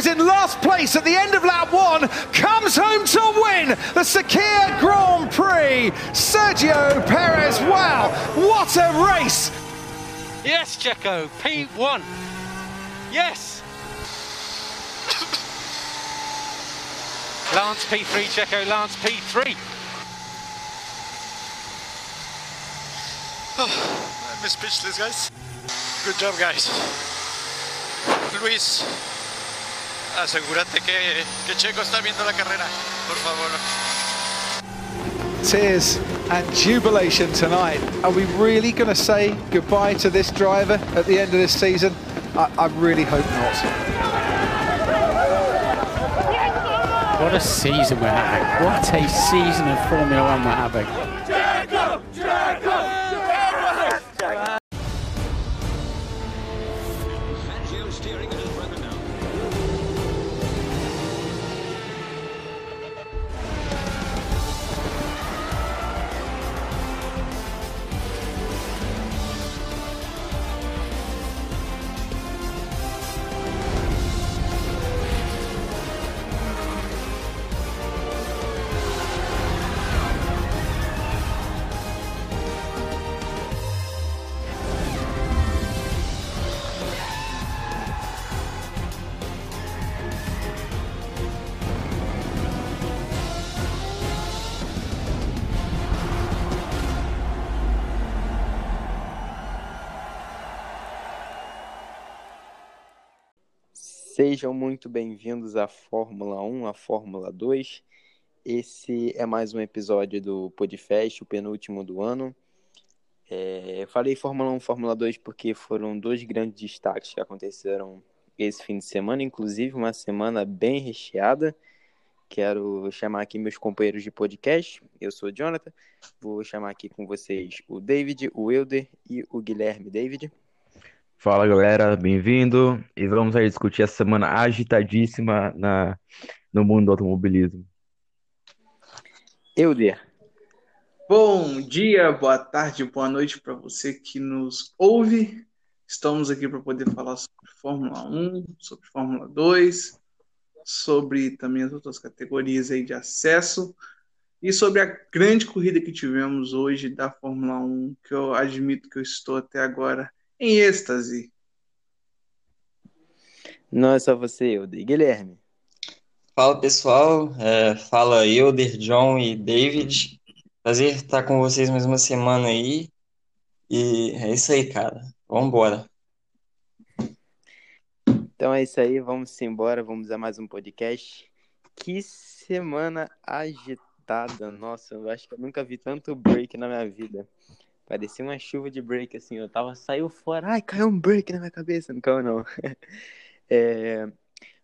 was in last place at the end of lap one, comes home to win the Sakir Grand Prix. Sergio Perez, wow, what a race! Yes, Checo, P1. Yes. Lance P3, Checo, Lance P3. I'm speechless, guys. Good job, guys. Luis, asegúrate que, que Checo está viendo la carrera, por favor. Tears and jubilation tonight. Are we really going to say goodbye to this driver at the end of this season? I, I really hope not. What a season we're having. What a season of Formula One we're having. Sejam muito bem-vindos à Fórmula 1, à Fórmula 2. Esse é mais um episódio do Podfest, o penúltimo do ano. É, falei Fórmula 1 Fórmula 2 porque foram dois grandes destaques que aconteceram esse fim de semana, inclusive uma semana bem recheada. Quero chamar aqui meus companheiros de podcast. Eu sou o Jonathan. Vou chamar aqui com vocês o David, o Wilder e o Guilherme. David. Fala galera, bem-vindo e vamos aí discutir essa semana agitadíssima na, no mundo do automobilismo. Euder. Bom dia, boa tarde, boa noite para você que nos ouve. Estamos aqui para poder falar sobre Fórmula 1, sobre Fórmula 2, sobre também as outras categorias aí de acesso e sobre a grande corrida que tivemos hoje da Fórmula 1, que eu admito que eu estou até agora em êxtase. Não é só você, Euder. Guilherme. Fala pessoal, é, fala Euder, John e David. Prazer estar com vocês mais uma semana aí. E é isso aí, cara. Vambora. Então é isso aí, vamos embora, vamos a mais um podcast. Que semana agitada, nossa, eu acho que eu nunca vi tanto break na minha vida. Parecia uma chuva de break, assim, eu tava, saiu fora, ai, caiu um break na minha cabeça, não caiu não. É,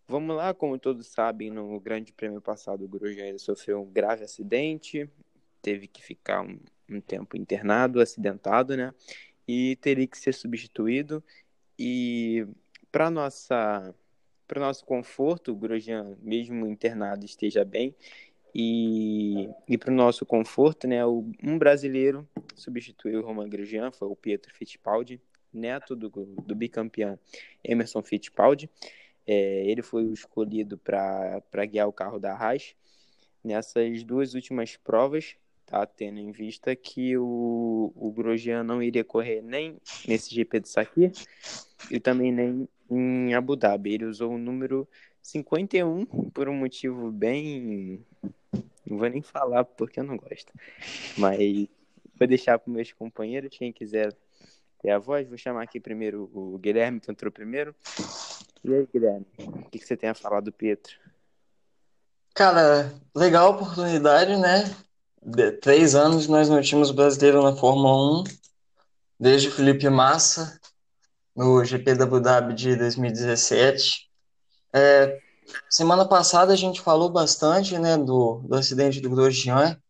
vamos lá, como todos sabem, no grande prêmio passado o Grosjean sofreu um grave acidente, teve que ficar um, um tempo internado, acidentado, né, e teria que ser substituído, e para nossa para nosso conforto, o Grosjean, mesmo internado, esteja bem, e, e para o nosso conforto, né, um brasileiro substituiu o Roman Grosjean, foi o Pietro Fittipaldi, neto do, do bicampeão Emerson Fittipaldi. É, ele foi o escolhido para guiar o carro da Haas nessas duas últimas provas, tá? Tendo em vista que o, o Grosjean não iria correr nem nesse GP de Sakir e também nem em Abu Dhabi. Ele usou o número 51 por um motivo bem. Não vou nem falar porque eu não gosto. Mas vou deixar para meus companheiros, quem quiser ter a voz. Vou chamar aqui primeiro o Guilherme, que entrou primeiro. E aí, Guilherme, o que, você tem a falar do Pietro? Cara, legal oportunidade, né? De, três anos nós não tínhamos brasileiro na Fórmula 1, desde o Felipe Massa, no GP da Abu Dhabi de 2017. É, semana passada a gente falou bastante, né, do, do acidente do Grosjean.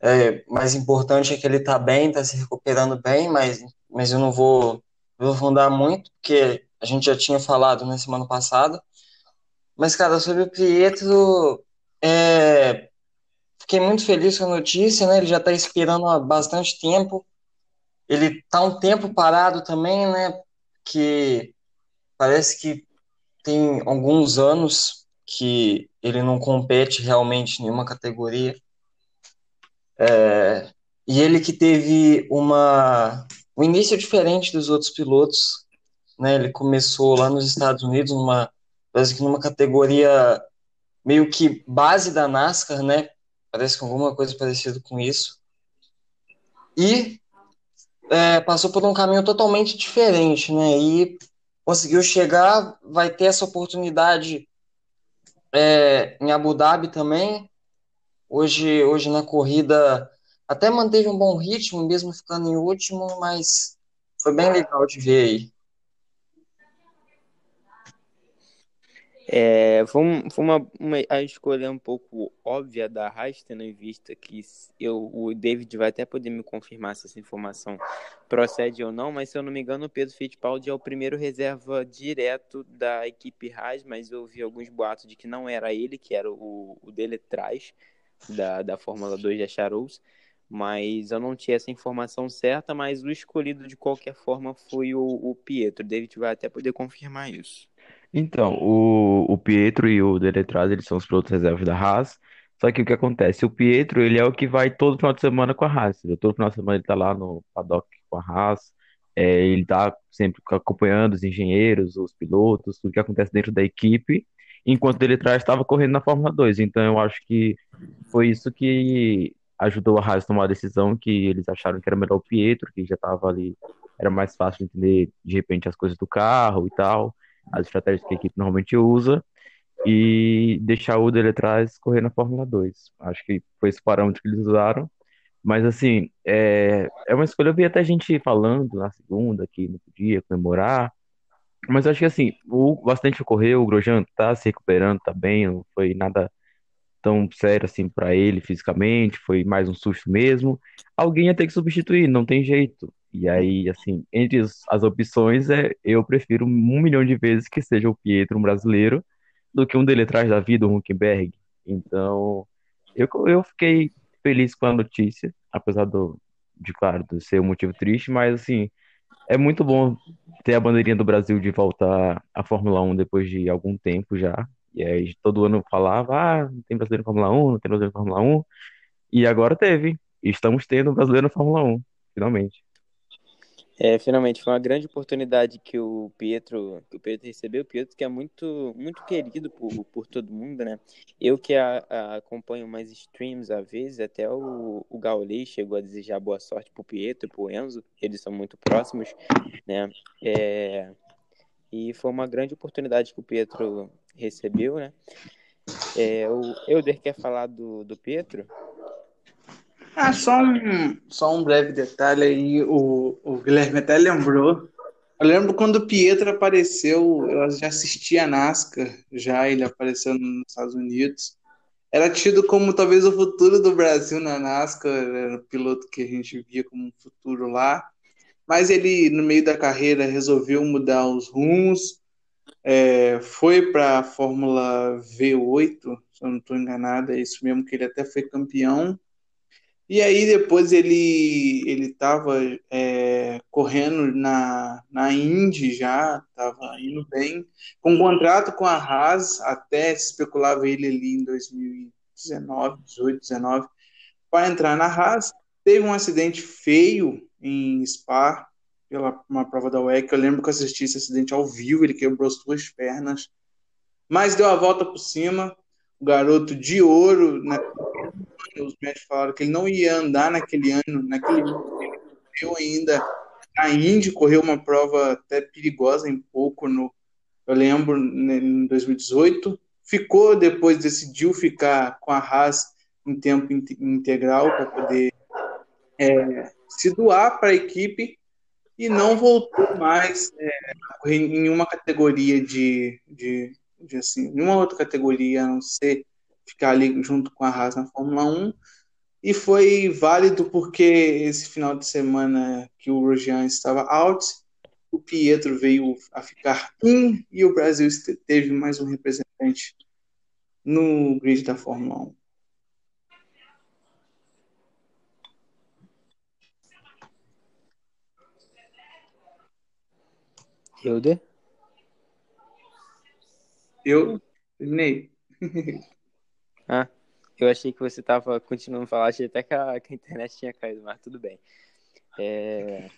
É, mais importante é que ele tá bem, tá se recuperando bem, mas, mas eu não vou aprofundar muito, porque a gente já tinha falado na semana passada. Mas, cara, sobre o Pietro, é, fiquei muito feliz com a notícia, né? Ele já tá esperando há bastante tempo. Ele tá um tempo parado também, né? Que parece que tem alguns anos que ele não compete realmente em nenhuma categoria. É, e ele que teve uma, um início diferente dos outros pilotos, né? Ele começou lá nos Estados Unidos numa, parece que numa categoria meio que base da NASCAR, né? Parece que alguma coisa parecida com isso. E é, passou por um caminho totalmente diferente, né? E conseguiu chegar, vai ter essa oportunidade é, em Abu Dhabi também. Hoje, hoje na corrida até manteve um bom ritmo, mesmo ficando em último, mas foi bem legal de ver aí. É, foi, foi uma, uma, a escolha um pouco óbvia da Haas, tendo em vista que eu, o David vai até poder me confirmar se essa informação procede ou não, mas se eu não me engano, o Pedro Fittipaldi é o primeiro reserva direto da equipe Haas, mas eu ouvi alguns boatos de que não era ele, que era o, o dele atrás da, da Fórmula 2 de Charles, mas eu não tinha essa informação certa, mas o escolhido de qualquer forma foi o, o Pietro. O David vai até poder confirmar isso. Então, o, o Pietro e o Deletraz, eles são os pilotos reservas da Haas. Só que o que acontece? O Pietro, ele é o que vai todo final de semana com a Haas. Todo final de semana ele tá lá no paddock com a Haas. É, ele tá sempre acompanhando os engenheiros, os pilotos, tudo que acontece dentro da equipe, enquanto o Deletraz estava correndo na Fórmula 2. Então, eu acho que foi isso que ajudou a Haas a tomar a decisão que eles acharam que era melhor o Pietro, que já estava ali, era mais fácil de entender de repente as coisas do carro e tal as estratégias que a equipe normalmente usa e deixar o dele atrás correr na Fórmula 2. Acho que foi esse parâmetro que eles usaram. Mas, assim, é, é uma escolha. Eu vi até gente falando na segunda que não podia comemorar. Mas acho que, assim, o bastante ocorreu. O Grosjean tá se recuperando, tá bem. Não foi nada tão sério assim para ele fisicamente. Foi mais um susto mesmo. Alguém ia ter que substituir, não tem jeito. E aí, assim, entre as opções, é, eu prefiro um milhão de vezes que seja o Pietro, um brasileiro, do que um dele atrás da vida, um Huckenberg. Então, eu, eu fiquei feliz com a notícia, apesar do, de, claro, de ser um motivo triste, mas, assim, é muito bom ter a bandeirinha do Brasil de voltar à Fórmula 1 depois de algum tempo já. E aí, todo ano falava, ah, não tem brasileiro na Fórmula 1, não tem brasileiro na Fórmula 1. E agora teve. E estamos tendo um brasileiro na Fórmula 1, finalmente. É, finalmente foi uma grande oportunidade que o Pietro, que o Pietro recebeu, o Pietro que é muito, muito querido por, por todo mundo, né? Eu que a, a acompanho mais streams às vezes, até o, o chegou a desejar boa sorte pro Pietro pro Enzo, eles são muito próximos, né? É, e foi uma grande oportunidade que o Pietro recebeu, né? É, o Euder quer falar do, do Pietro? Ah, só um, só um breve detalhe aí, o, o Guilherme até lembrou. Eu lembro quando o Pietro apareceu, eu já assisti a NASCAR, já ele apareceu nos Estados Unidos. Era tido como talvez o futuro do Brasil na NASCAR, era o piloto que a gente via como um futuro lá. Mas ele, no meio da carreira, resolveu mudar os rumos, é, foi para a Fórmula V8, se eu não estou enganado, é isso mesmo, que ele até foi campeão e aí depois ele ele estava é, correndo na, na Indy já, estava indo bem, com um contrato com a Haas, até especulava ele ali em 2019, 18, 19, para entrar na Haas. Teve um acidente feio em Spa, pela uma prova da WEC. Eu lembro que eu assisti esse acidente ao vivo, ele quebrou as duas pernas, mas deu a volta por cima. O garoto de ouro, né, os médicos falaram que ele não ia andar naquele ano, naquele ano ele correu ainda a Indy, correu uma prova até perigosa em pouco, no, eu lembro, em 2018. Ficou, depois decidiu ficar com a Haas em tempo integral para poder é, se doar para a equipe e não voltou mais é, em nenhuma categoria de, de, de assim, nenhuma outra categoria, a não ser ficar ali junto com a Haas na Fórmula 1. E foi válido porque esse final de semana que o Rojan estava out, o Pietro veio a ficar in e o Brasil teve mais um representante no grid da Fórmula 1. Hilde? Eu terminei. Ah, eu achei que você tava continuando a falar, achei até que a, que a internet tinha caído, mas tudo bem. É,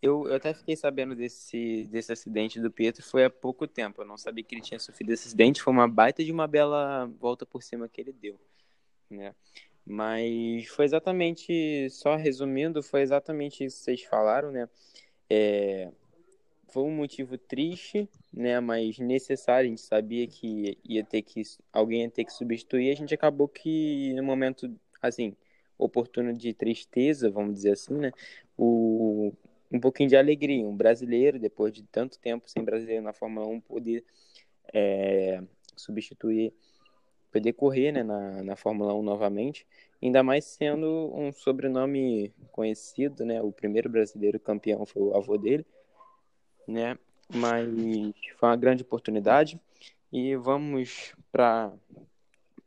Eu, eu até fiquei sabendo desse, desse acidente do Pietro foi há pouco tempo. Eu não sabia que ele tinha sofrido esse acidente. Foi uma baita de uma bela volta por cima que ele deu, né? Mas foi exatamente, só resumindo, foi exatamente isso que vocês falaram, né? É, foi um motivo triste, né? Mas necessário. A gente sabia que ia ter que alguém ia ter que substituir. A gente acabou que no momento assim oportuno de tristeza, vamos dizer assim, né? O um pouquinho de alegria, um brasileiro depois de tanto tempo sem brasileiro na Fórmula 1 poder é, substituir, poder correr, né, na, na Fórmula 1 novamente, ainda mais sendo um sobrenome conhecido, né? O primeiro brasileiro campeão foi o avô dele, né? Mas foi uma grande oportunidade e vamos para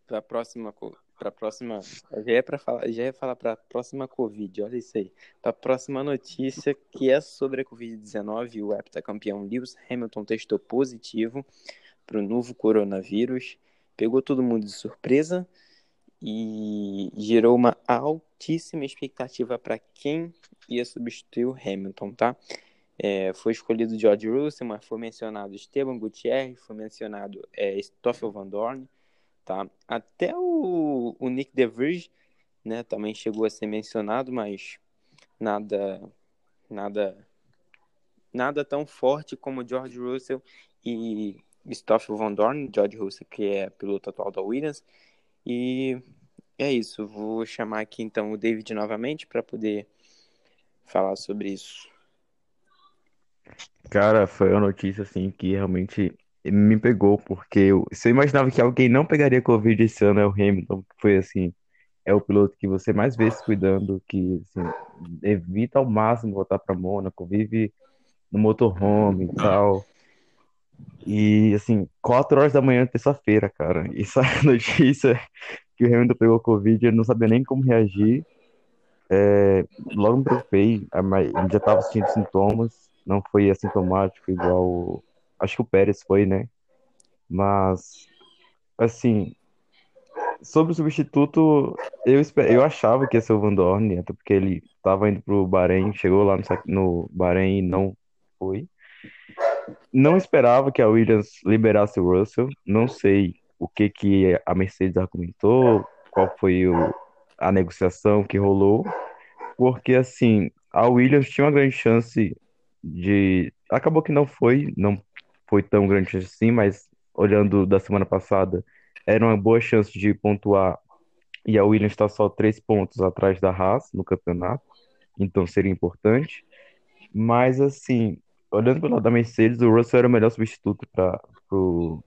a próxima para próxima, já é para falar, já ia falar para a próxima Covid, olha isso aí, para a próxima notícia que é sobre a Covid-19, o heptacampeão Lewis Hamilton testou positivo para o novo coronavírus, pegou todo mundo de surpresa e gerou uma altíssima expectativa para quem ia substituir o Hamilton, tá? É, foi escolhido George Russell, mas foi mencionado Esteban Gutierrez, foi mencionado é, Stoffel Van Dorn, tá? Até o, o Nick DeVries, né, também chegou a ser mencionado, mas nada, nada, nada tão forte como George Russell e Stoffel Van Dorn, George Russell, que é piloto atual da Williams, e é isso. Vou chamar aqui então o David novamente para poder falar sobre isso. Cara, foi uma notícia assim que realmente me pegou, porque eu, se eu imaginava que alguém não pegaria Covid esse ano é o Hamilton, que foi assim, é o piloto que você mais vê se cuidando, que assim, evita ao máximo voltar para Mônaco, vive no motorhome e tal. E assim, 4 horas da manhã, terça-feira, cara. E essa notícia que o Hamilton pegou Covid, eu não sabia nem como reagir. É, logo me preocupei, já estava sentindo sintomas, não foi assintomático igual Acho que o Pérez foi, né? Mas, assim, sobre o substituto, eu, eu achava que ia ser o Van Dorn, até porque ele estava indo pro Bahrein, chegou lá no, no Bahrein e não foi. Não esperava que a Williams liberasse o Russell. Não sei o que, que a Mercedes argumentou, qual foi o... a negociação que rolou, porque assim, a Williams tinha uma grande chance de. Acabou que não foi, não foi tão grande assim, mas olhando da semana passada, era uma boa chance de pontuar e a Williams está só três pontos atrás da Haas no campeonato, então seria importante. Mas assim, olhando pelo lado da Mercedes, o Russell era o melhor substituto para o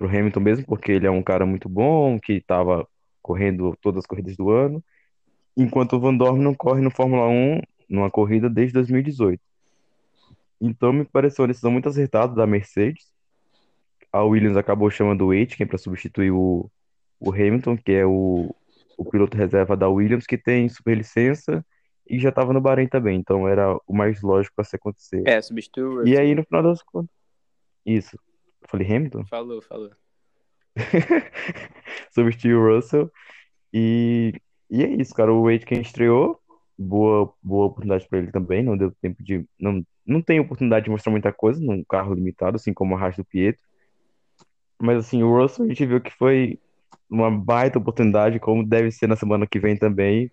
Hamilton mesmo, porque ele é um cara muito bom, que estava correndo todas as corridas do ano, enquanto o Van Dorn não corre no Fórmula 1 numa corrida desde 2018. Então me pareceu uma decisão muito acertada da Mercedes. A Williams acabou chamando o Aitken para substituir o, o Hamilton, que é o, o piloto reserva da Williams, que tem superlicença e já estava no Bahrein também. Então era o mais lógico a se acontecer. É, substituiu. E aí no final das contas. Isso. Eu falei Hamilton? Falou, falou. substituiu o Russell. E, e é isso, cara. O Aitken estreou boa, boa oportunidade para ele também. Não deu tempo de. Não, não tem oportunidade de mostrar muita coisa num carro limitado, assim como a Haas do Pietro. Mas assim, o Russell a gente viu que foi uma baita oportunidade, como deve ser na semana que vem também.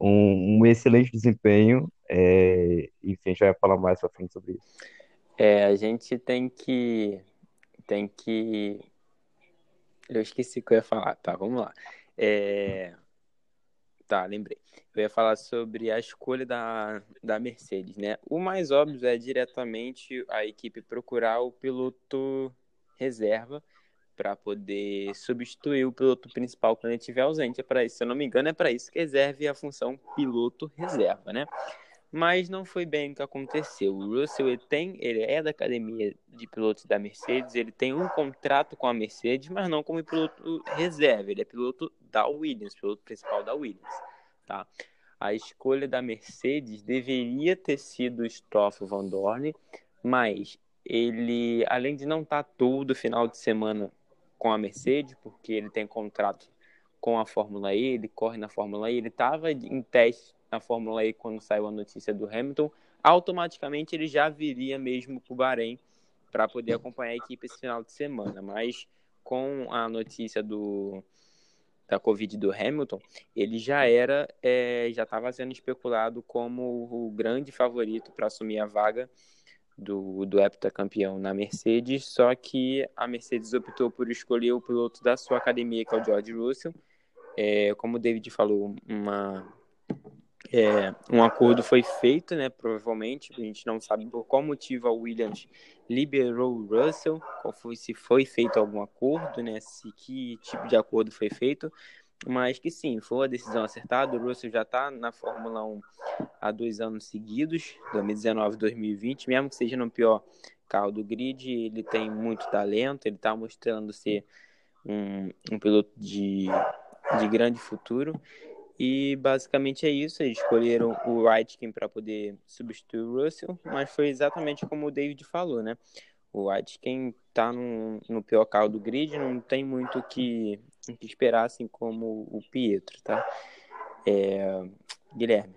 Um, um excelente desempenho. É... Enfim, a gente vai falar mais pra frente sobre isso. É, a gente tem que. Tem que. Eu esqueci o que eu ia falar, tá? Vamos lá. É... Tá, lembrei. Eu ia falar sobre a escolha da, da Mercedes, né? O mais óbvio é diretamente a equipe procurar o piloto reserva para poder substituir o piloto principal quando ele estiver ausente. É para isso, se eu não me engano, é para isso que reserve a função piloto reserva, né? Mas não foi bem o que aconteceu. O Russell ele tem, ele é da academia de pilotos da Mercedes, ele tem um contrato com a Mercedes, mas não como piloto reserva. Ele é piloto da Williams, piloto principal da Williams tá? A escolha da Mercedes deveria ter sido Stoffel Van Dorn, mas ele, além de não estar tá todo final de semana com a Mercedes, porque ele tem contrato com a Fórmula E, ele corre na Fórmula E, ele estava em teste na Fórmula E quando saiu a notícia do Hamilton, automaticamente ele já viria mesmo para o Bahrein para poder acompanhar a equipe esse final de semana. Mas com a notícia do da Covid do Hamilton, ele já era, é, já estava sendo especulado como o grande favorito para assumir a vaga do, do heptacampeão na Mercedes, só que a Mercedes optou por escolher o piloto da sua academia, que é o George Russell. É, como o David falou, uma, é, um acordo foi feito, né, provavelmente, a gente não sabe por qual motivo a Williams liberou o Russell, qual foi, se foi feito algum acordo, né, se que tipo de acordo foi feito, mas que sim, foi a decisão acertada, o Russell já está na Fórmula 1 há dois anos seguidos, 2019 e 2020, mesmo que seja no pior carro do grid, ele tem muito talento, ele está mostrando ser um, um piloto de, de grande futuro, e basicamente é isso. Eles escolheram o Aitken para poder substituir o Russell, mas foi exatamente como o David falou, né? O Aitken tá no, no pior carro do grid, não tem muito o que, que esperar, assim como o Pietro, tá? É... Guilherme.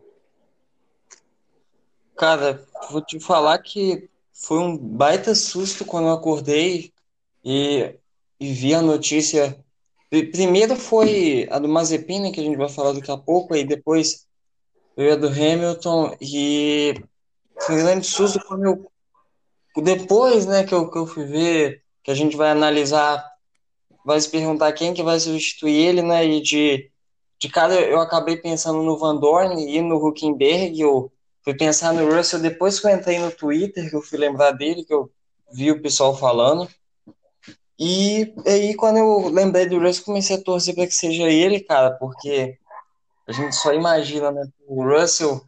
Cara, vou te falar que foi um baita susto quando eu acordei e, e vi a notícia Primeiro foi a do Mazepin, que a gente vai falar daqui a pouco, aí depois veio a do Hamilton, e foi um grande susto quando eu. Depois, né, que eu, que eu fui ver, que a gente vai analisar, vai se perguntar quem que vai substituir ele, né, e de, de cara eu acabei pensando no Van Dorn e no Huckenberg, eu fui pensar no Russell depois que eu entrei no Twitter, que eu fui lembrar dele, que eu vi o pessoal falando. E aí, quando eu lembrei do Russell, comecei a torcer para que seja ele, cara, porque a gente só imagina, né? O Russell,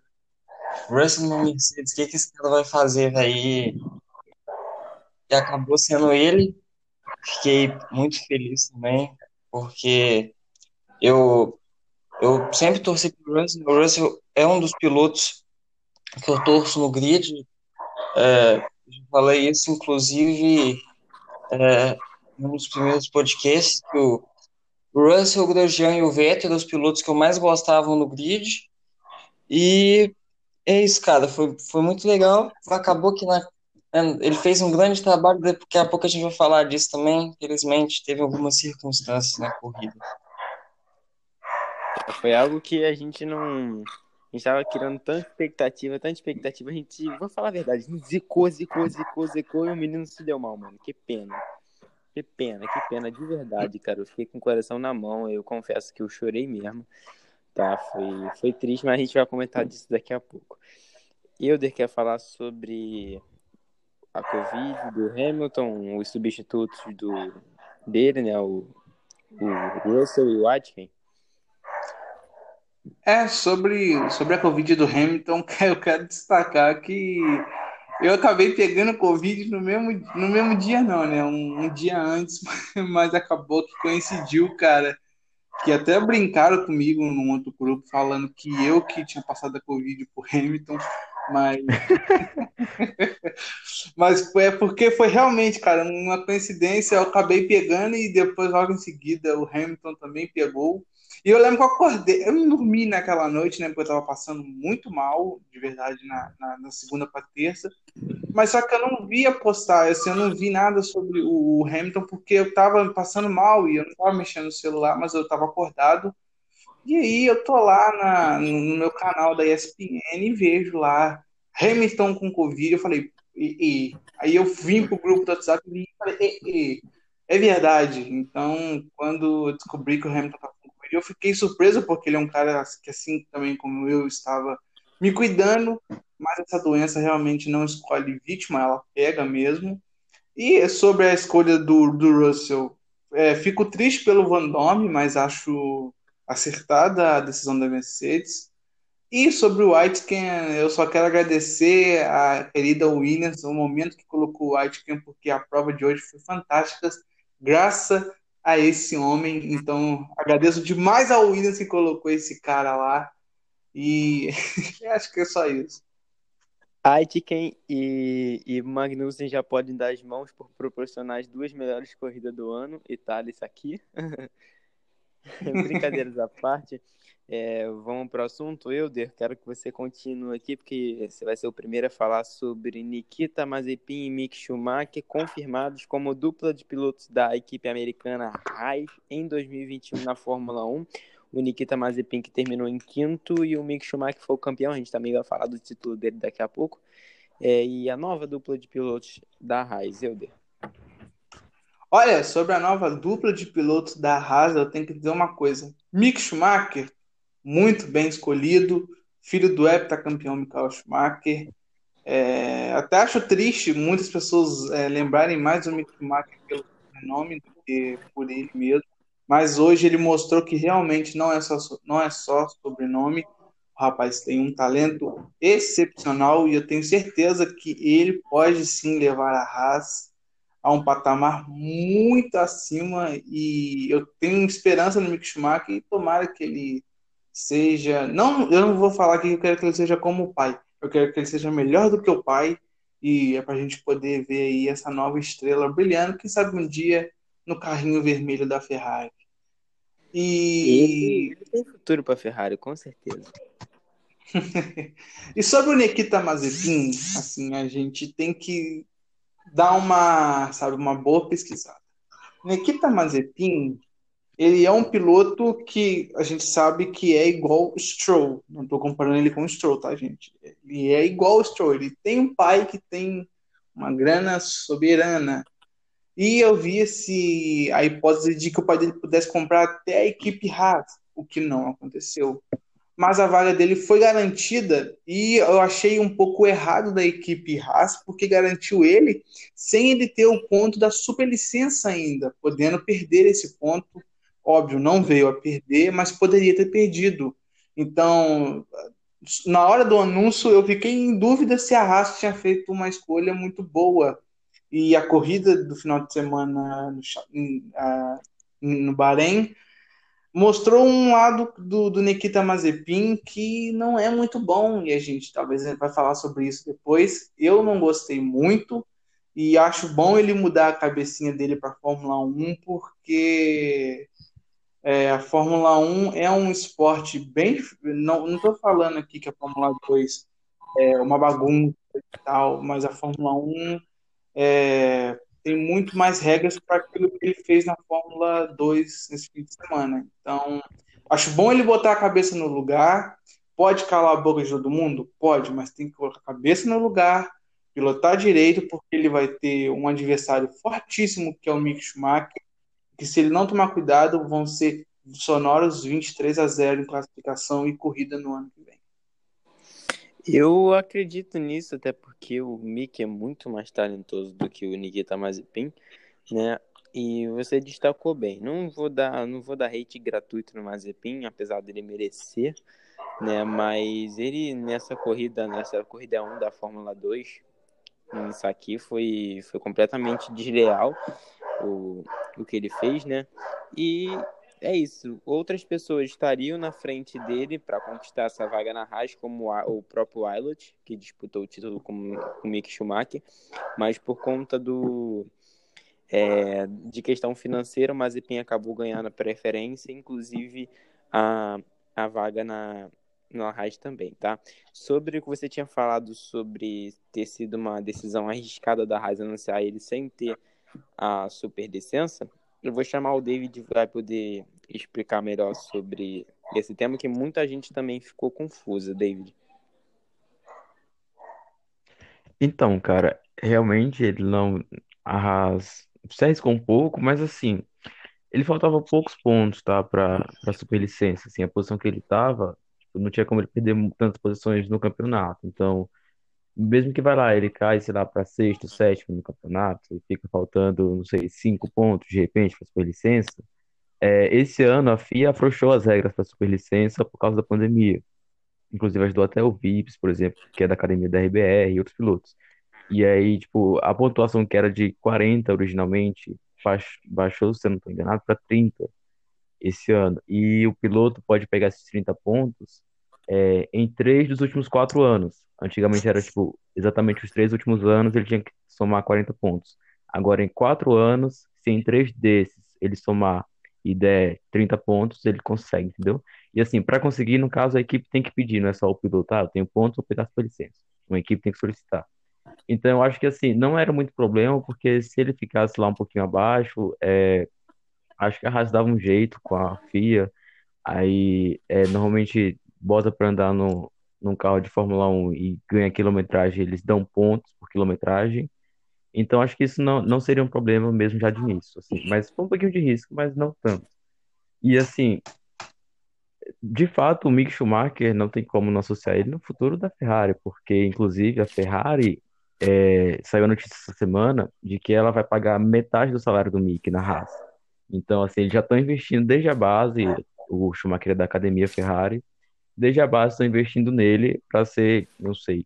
Russell no Mercedes, o que, que esse cara vai fazer aí? E acabou sendo ele. Fiquei muito feliz também, porque eu, eu sempre torci pro Russell. O Russell é um dos pilotos que eu torço no grid. É, falei isso, inclusive, é, um dos primeiros podcasts que o Russell, o Grosjean e o Vettel, os pilotos que eu mais gostava no grid. E é isso, cara. Foi, foi muito legal. Acabou que na, né, ele fez um grande trabalho. Daqui a pouco a gente vai falar disso também. Infelizmente, teve algumas circunstâncias na corrida. Foi algo que a gente não. A gente tava criando tanta expectativa, tanta expectativa. A gente, vou falar a verdade, zicou, zicou, zicou, zicou e o menino se deu mal, mano. Que pena. Que pena, que pena de verdade, cara. Eu fiquei com o coração na mão. Eu confesso que eu chorei mesmo. Tá, foi, foi triste, mas a gente vai comentar disso daqui a pouco. Euder quer falar sobre a Covid do Hamilton, os substitutos do, dele, né? O, o Russell e o Aitken. É, sobre, sobre a Covid do Hamilton, eu quero destacar que eu acabei pegando Covid no mesmo, no mesmo dia, não, né? Um, um, dia antes, mas acabou que coincidiu, cara. Que até brincaram comigo num outro grupo, falando que eu que tinha passado a Covid por Hamilton, mas. mas é porque foi realmente, cara, uma coincidência. Eu acabei pegando e depois, logo em seguida, o Hamilton também pegou. E eu lembro que eu acordei, eu não dormi naquela noite, né? Porque eu tava passando muito mal, de verdade, na, na, na segunda para terça. Mas só que eu não via postar, assim, eu não vi nada sobre o, o Hamilton, porque eu tava passando mal e eu não tava mexendo no celular, mas eu tava acordado. E aí eu tô lá na, no meu canal da ESPN e vejo lá Hamilton com Covid. Eu falei, e, e. aí eu vim pro grupo do WhatsApp e falei, e, e. é verdade. Então, quando eu descobri que o Hamilton e eu fiquei surpreso porque ele é um cara que, assim também como eu, estava me cuidando, mas essa doença realmente não escolhe vítima, ela pega mesmo. E sobre a escolha do, do Russell, é, fico triste pelo Van Dorme, mas acho acertada a decisão da Mercedes. E sobre o Aitken, eu só quero agradecer a querida Williams, o momento que colocou o Aitken, porque a prova de hoje foi fantástica, graças a esse homem. Então, agradeço demais ao Williams que colocou esse cara lá. E acho que é só isso. Aitken e, e Magnussen já podem dar as mãos por proporcionar as duas melhores corridas do ano, Itália isso aqui. Brincadeiras à parte, é, vamos para o assunto. Euder, quero que você continue aqui, porque você vai ser o primeiro a falar sobre Nikita Mazepin e Mick Schumacher, confirmados como dupla de pilotos da equipe americana Haas em 2021 na Fórmula 1 o Nikita Mazepin que terminou em quinto e o Mick Schumacher foi o campeão. A gente também vai falar do título dele daqui a pouco. É, e a nova dupla de pilotos da Haas, Euder. Olha, sobre a nova dupla de pilotos da Haas, eu tenho que dizer uma coisa. Mick Schumacher, muito bem escolhido, filho do heptacampeão Michael Schumacher. É, até acho triste muitas pessoas é, lembrarem mais do Mick Schumacher pelo nome do que por ele mesmo mas hoje ele mostrou que realmente não é só, não é só sobrenome. O rapaz tem um talento excepcional e eu tenho certeza que ele pode sim levar a Haas a um patamar muito acima e eu tenho esperança no Mick Schumacher e tomara que ele seja, não, eu não vou falar que eu quero que ele seja como o pai, eu quero que ele seja melhor do que o pai e é para a gente poder ver aí essa nova estrela brilhando, quem sabe um dia no carrinho vermelho da Ferrari. E ele, ele tem futuro para Ferrari, com certeza. e sobre o Nikita Mazepin, assim, a gente tem que dar uma, sabe, uma boa pesquisada. Nikita Mazepin, ele é um piloto que a gente sabe que é igual Stroll. Não estou comparando ele com Stroll, tá, gente? Ele é igual Stroll. Ele tem um pai que tem uma grana soberana. E eu vi esse, a hipótese de que o pai dele pudesse comprar até a equipe Haas, o que não aconteceu. Mas a vaga dele foi garantida e eu achei um pouco errado da equipe Haas, porque garantiu ele sem ele ter o ponto da superlicença ainda, podendo perder esse ponto. Óbvio, não veio a perder, mas poderia ter perdido. Então, na hora do anúncio, eu fiquei em dúvida se a Haas tinha feito uma escolha muito boa e a corrida do final de semana no, no Bahrein mostrou um lado do, do Nikita Mazepin que não é muito bom, e a gente talvez vai falar sobre isso depois. Eu não gostei muito, e acho bom ele mudar a cabecinha dele para Fórmula 1, porque é, a Fórmula 1 é um esporte bem. Não estou falando aqui que a Fórmula 2 é uma bagunça e tal, mas a Fórmula 1 é, tem muito mais regras para aquilo que ele fez na Fórmula 2 nesse fim de semana. Então, acho bom ele botar a cabeça no lugar. Pode calar a boca de todo mundo? Pode, mas tem que colocar a cabeça no lugar, pilotar direito, porque ele vai ter um adversário fortíssimo, que é o Mick Schumacher, que se ele não tomar cuidado, vão ser sonoros 23 a 0 em classificação e corrida no ano que vem. Eu acredito nisso, até porque o Mick é muito mais talentoso do que o Nikita Mazepin, né? E você destacou bem. Não vou dar, não vou dar hate gratuito no Mazepin, apesar dele merecer, né? Mas ele nessa corrida, nessa corrida 1 da Fórmula 2, isso aqui foi, foi completamente desleal o, o que ele fez, né? E é isso. Outras pessoas estariam na frente dele para conquistar essa vaga na Haas, como o próprio Wilot, que disputou o título com, com Mick Schumacher, mas por conta do é, de questão financeira, o Mazepin acabou ganhando a preferência, inclusive a, a vaga na, na Haas também, tá? Sobre o que você tinha falado sobre ter sido uma decisão arriscada da Haas anunciar ele sem ter a superlicença, eu vou chamar o David para poder explicar melhor sobre esse tema, que muita gente também ficou confusa, David. Então, cara, realmente ele não se arriscou um pouco, mas assim, ele faltava poucos pontos, tá, para para superlicença, assim, a posição que ele tava, tipo, não tinha como ele perder tantas posições no campeonato. Então, mesmo que vai lá, ele cai, sei lá, para sexto, sétimo no campeonato, e fica faltando, não sei, cinco pontos de repente para superlicença. É, esse ano a FIA afrouxou as regras para superlicença por causa da pandemia. Inclusive ajudou até o VIPs, por exemplo, que é da academia da RBR e outros pilotos. E aí, tipo, a pontuação que era de 40 originalmente baixou, se eu não estou enganado, para 30 esse ano. E o piloto pode pegar esses 30 pontos é, em três dos últimos quatro anos. Antigamente era tipo exatamente os três últimos anos ele tinha que somar 40 pontos. Agora em quatro anos, se em três desses ele somar e der 30 pontos, ele consegue, entendeu? E assim, para conseguir, no caso, a equipe tem que pedir, não é só o piloto, ah, eu tenho pontos, vou pegar sua licença. Uma equipe tem que solicitar. Então, eu acho que assim, não era muito problema, porque se ele ficasse lá um pouquinho abaixo, é, acho que a Haas dava um jeito com a FIA, aí é, normalmente bota para andar no, num carro de Fórmula 1 e ganha quilometragem, eles dão pontos por quilometragem. Então, acho que isso não, não seria um problema mesmo já de início, assim. Mas foi um pouquinho de risco, mas não tanto. E, assim, de fato, o Mick Schumacher não tem como não associar ele no futuro da Ferrari, porque, inclusive, a Ferrari é, saiu a notícia essa semana de que ela vai pagar metade do salário do Mick na Haas. Então, assim, eles já estão investindo desde a base, o Schumacher é da academia Ferrari, desde a base estão investindo nele para ser, não sei,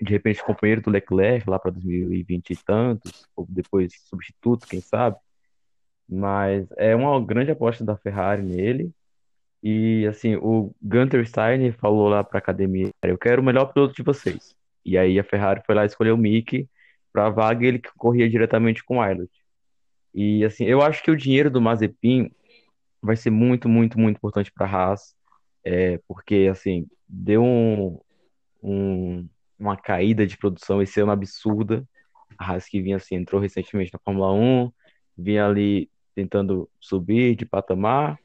de repente companheiro do Leclerc lá para 2020 e tantos, ou depois substituto, quem sabe. Mas é uma grande aposta da Ferrari nele. E assim, o Gunter Steiner falou lá para a academia: Eu quero o melhor piloto de vocês. E aí a Ferrari foi lá escolher o Mick para a vaga e ele corria diretamente com o Aylot. E assim, eu acho que o dinheiro do Mazepin vai ser muito, muito, muito importante para a Haas, é, porque assim, deu um, um, uma caída de produção esse ano absurda. A Haas que vinha assim, entrou recentemente na Fórmula 1, vinha ali tentando subir de patamar,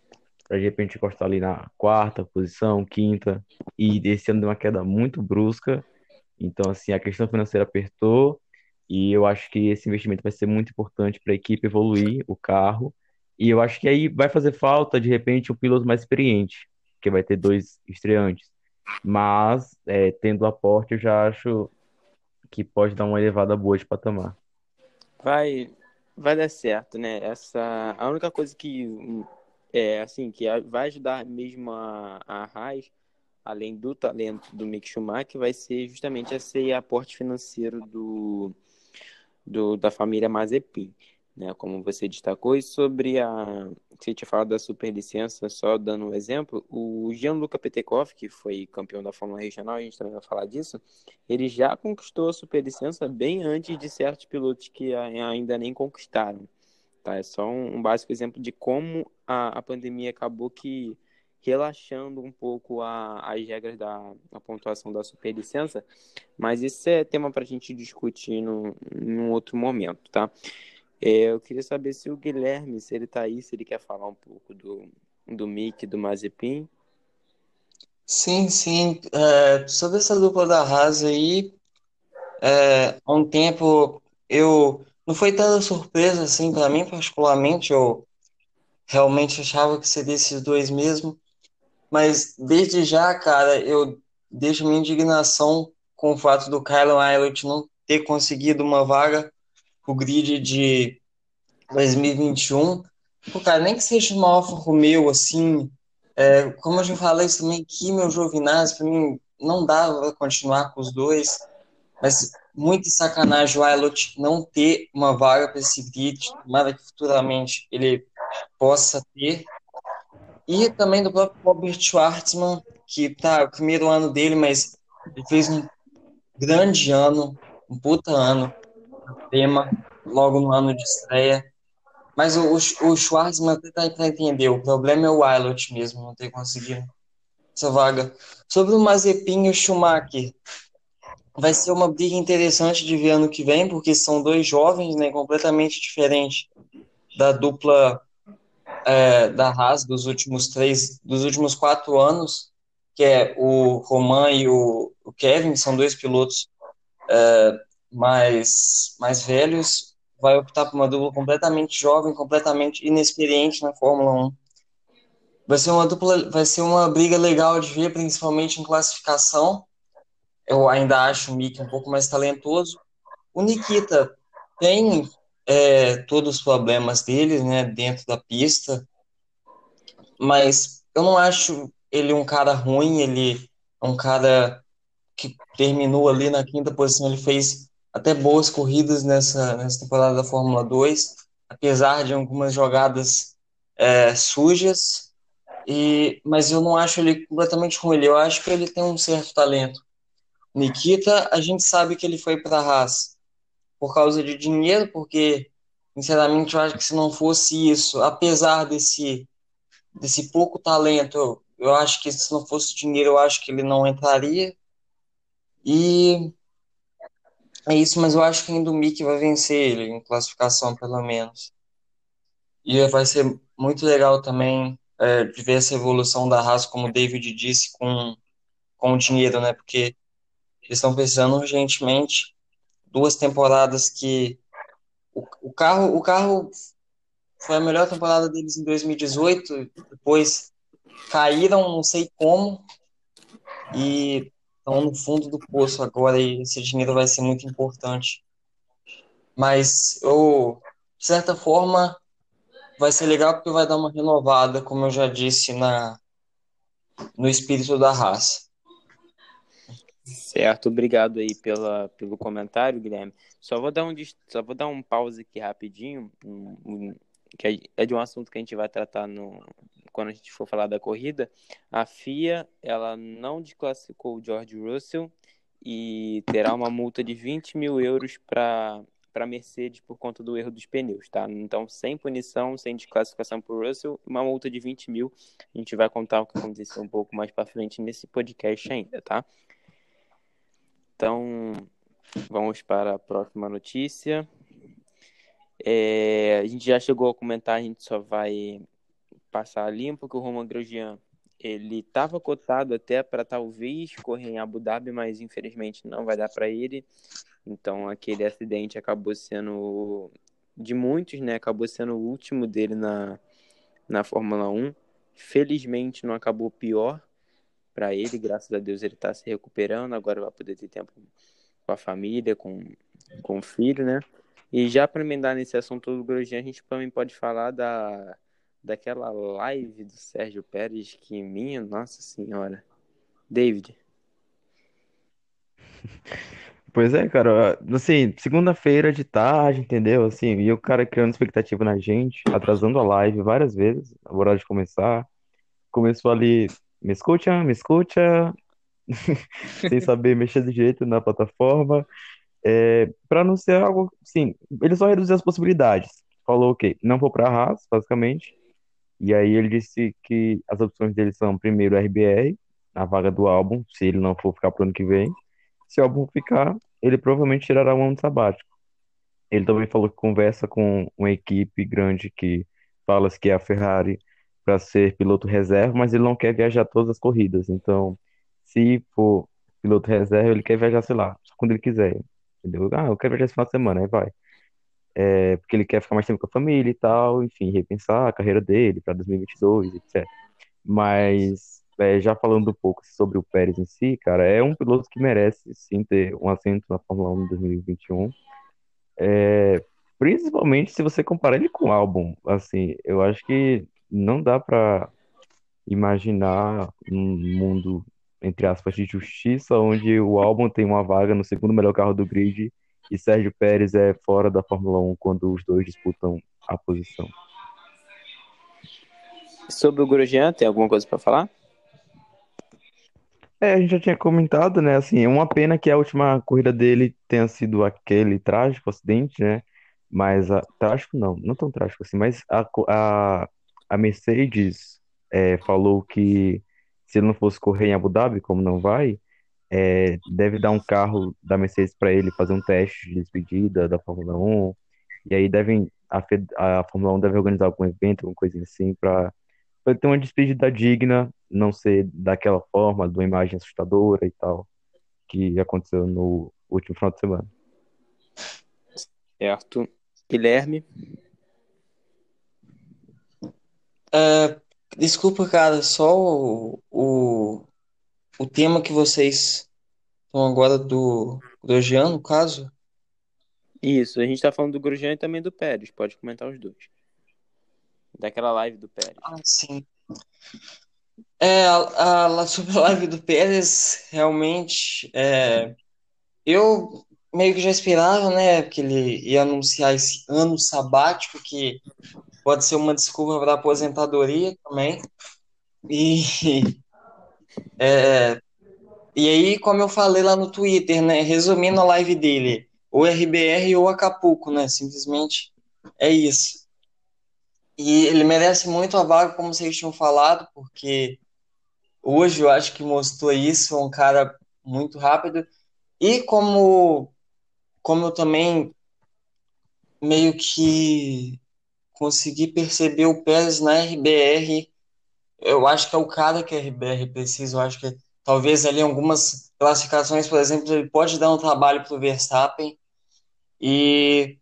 para de repente encostar ali na quarta posição, quinta, e esse ano deu uma queda muito brusca. Então, assim, a questão financeira apertou, e eu acho que esse investimento vai ser muito importante para a equipe evoluir o carro. E eu acho que aí vai fazer falta, de repente, um piloto mais experiente, que vai ter dois estreantes. Mas, é, tendo aporte, eu já acho que pode dar uma elevada boa de patamar. Vai, vai dar certo, né? Essa, a única coisa que é assim que vai ajudar mesmo a, a Haas, além do talento do Mick Schumacher, vai ser justamente esse aporte financeiro do, do da família Mazepin né, como você destacou, e sobre a. Você tinha falado da superlicença, só dando um exemplo, o Gianluca Petekoff, que foi campeão da Fórmula Regional, a gente também vai falar disso, ele já conquistou a superlicença bem antes de certos pilotos que ainda nem conquistaram. Tá? É só um, básico exemplo de como a, a pandemia acabou que relaxando um pouco a, as regras da a pontuação da superlicença, mas isso é tema para a gente discutir no, num outro momento, tá? É, eu queria saber se o Guilherme, se ele está aí, se ele quer falar um pouco do, do Mick, do Mazepin. Sim, sim. É, sobre essa dupla da Haas aí, é, há um tempo eu não foi tanta surpresa assim para mim particularmente, eu realmente achava que seria esses dois mesmo, mas desde já, cara, eu deixo minha indignação com o fato do Kylo Aylott não ter conseguido uma vaga o grid de 2021, pô, cara, nem que seja uma Alfa Romeo, assim, é, como eu já falei isso também, que meu Giovinazzi, para mim, não dava continuar com os dois, mas muito sacanagem o Ailot não ter uma vaga para esse grid, tomara que futuramente ele possa ter. E também do próprio Robert Schwartzman, que tá o primeiro ano dele, mas ele fez um grande ano, um puta ano tema logo no ano de estreia. Mas o, o, Schwarzman até tá entender, o problema é o Wilot mesmo, não ter conseguido essa vaga. Sobre o Mazepin e o Schumacher, vai ser uma briga interessante de ver ano que vem, porque são dois jovens, né, completamente diferentes da dupla é, da Haas dos últimos três, dos últimos quatro anos, que é o Roman e o, o Kevin, são dois pilotos é, mais, mais velhos, vai optar por uma dupla completamente jovem, completamente inexperiente na Fórmula 1. Vai ser uma dupla, vai ser uma briga legal de ver, principalmente em classificação. Eu ainda acho o Mick um pouco mais talentoso. O Nikita tem é, todos os problemas dele, né, dentro da pista, mas eu não acho ele um cara ruim. Ele é um cara que terminou ali na quinta posição. Ele fez até boas corridas nessa, nessa temporada da Fórmula 2, apesar de algumas jogadas é, sujas. E, mas eu não acho ele completamente ruim. Eu acho que ele tem um certo talento. Nikita, a gente sabe que ele foi para a Haas por causa de dinheiro, porque, sinceramente, eu acho que se não fosse isso, apesar desse, desse pouco talento, eu acho que se não fosse dinheiro, eu acho que ele não entraria. E é isso, mas eu acho que ainda o Mickey vai vencer ele, em classificação, pelo menos. E vai ser muito legal também é, de ver essa evolução da Haas, como o David disse, com, com o dinheiro, né? Porque eles estão precisando urgentemente duas temporadas que o, o carro o carro foi a melhor temporada deles em 2018, depois caíram, não sei como, e estão no fundo do poço agora e esse dinheiro vai ser muito importante. Mas eu, de certa forma, vai ser legal porque vai dar uma renovada, como eu já disse, na, no espírito da raça. Certo, obrigado aí pela, pelo comentário, Guilherme. Só vou dar um, só vou dar um pause aqui rapidinho, um, que é de um assunto que a gente vai tratar no, quando a gente for falar da corrida. A FIA ela não desclassificou o George Russell e terá uma multa de 20 mil euros para para Mercedes por conta do erro dos pneus, tá? Então, sem punição, sem desclassificação para o Russell, uma multa de 20 mil. A gente vai contar o que aconteceu um pouco mais para frente nesse podcast ainda, tá? Então, vamos para a próxima notícia. É, a gente já chegou a comentar, a gente só vai passar limpo que o Roman Grosjean ele estava cotado até para talvez correr em Abu Dhabi, mas infelizmente não vai dar para ele. Então aquele acidente acabou sendo de muitos, né? Acabou sendo o último dele na, na Fórmula 1. Felizmente não acabou pior para ele, graças a Deus ele está se recuperando, agora vai poder ter tempo com a família, com, com o filho, né? E já para emendar nesse assunto do Grosjean, a gente também pode falar da daquela live do Sérgio Pérez que minha nossa senhora. David. Pois é, cara, assim, segunda-feira de tarde, entendeu? Assim, e o cara criando expectativa na gente, atrasando a live várias vezes, a hora de começar. Começou ali, me escuta, me escuta, sem saber mexer de jeito na plataforma. É, para não ser algo, sim, ele só reduziu as possibilidades. Falou, ok, não vou para a Haas, basicamente. E aí ele disse que as opções dele são primeiro RBR, a vaga do álbum, se ele não for ficar pro ano que vem. Se o álbum ficar, ele provavelmente tirará um ano sabático. Ele também falou que conversa com uma equipe grande que fala que é a Ferrari para ser piloto reserva, mas ele não quer viajar todas as corridas. Então, se for piloto reserva, ele quer viajar, sei lá, só quando ele quiser. Entendeu? Ah, eu quero viajar esse final de semana, aí vai. É, porque ele quer ficar mais tempo com a família e tal, enfim, repensar a carreira dele para 2022, etc. Mas é, já falando um pouco sobre o Pérez em si, cara, é um piloto que merece sim ter um assento na Fórmula 1 em 2021. É, principalmente se você comparar ele com o álbum, assim, eu acho que não dá para imaginar um mundo entre aspas de justiça onde o álbum tem uma vaga no segundo melhor carro do grid e Sérgio Pérez é fora da Fórmula 1 quando os dois disputam a posição. Sobre o Grosjean, tem alguma coisa para falar? É, a gente já tinha comentado, né? Assim, é uma pena que a última corrida dele tenha sido aquele trágico acidente, né? Mas a, trágico não, não tão trágico assim, mas a, a, a Mercedes é, falou que se ele não fosse correr em Abu Dhabi, como não vai, é, deve dar um carro da Mercedes para ele fazer um teste de despedida da Fórmula 1. E aí devem a, a Fórmula 1 deve organizar algum evento, alguma coisa assim, para ter uma despedida digna, não ser daquela forma, de uma imagem assustadora e tal, que aconteceu no último final de semana. Certo. Guilherme? Uh, desculpa, cara, só o, o, o tema que vocês estão agora do Grosjean, no caso? Isso, a gente tá falando do Grosjean e também do Pérez, pode comentar os dois. Daquela live do Pérez. Ah, sim. É, a, a, sobre a live do Pérez, realmente, é, eu meio que já esperava, né, que ele ia anunciar esse ano sabático, que pode ser uma desculpa para aposentadoria também. E, é, e aí, como eu falei lá no Twitter, né? Resumindo a live dele, ou RBR ou Acapulco, né? Simplesmente é isso. E ele merece muito a vaga, como vocês tinham falado, porque hoje eu acho que mostrou isso, é um cara muito rápido. E como, como eu também meio que consegui perceber o Pérez na RBR, eu acho que é o cara que a RBR precisa, eu acho que talvez ali em algumas classificações, por exemplo, ele pode dar um trabalho para o Verstappen. E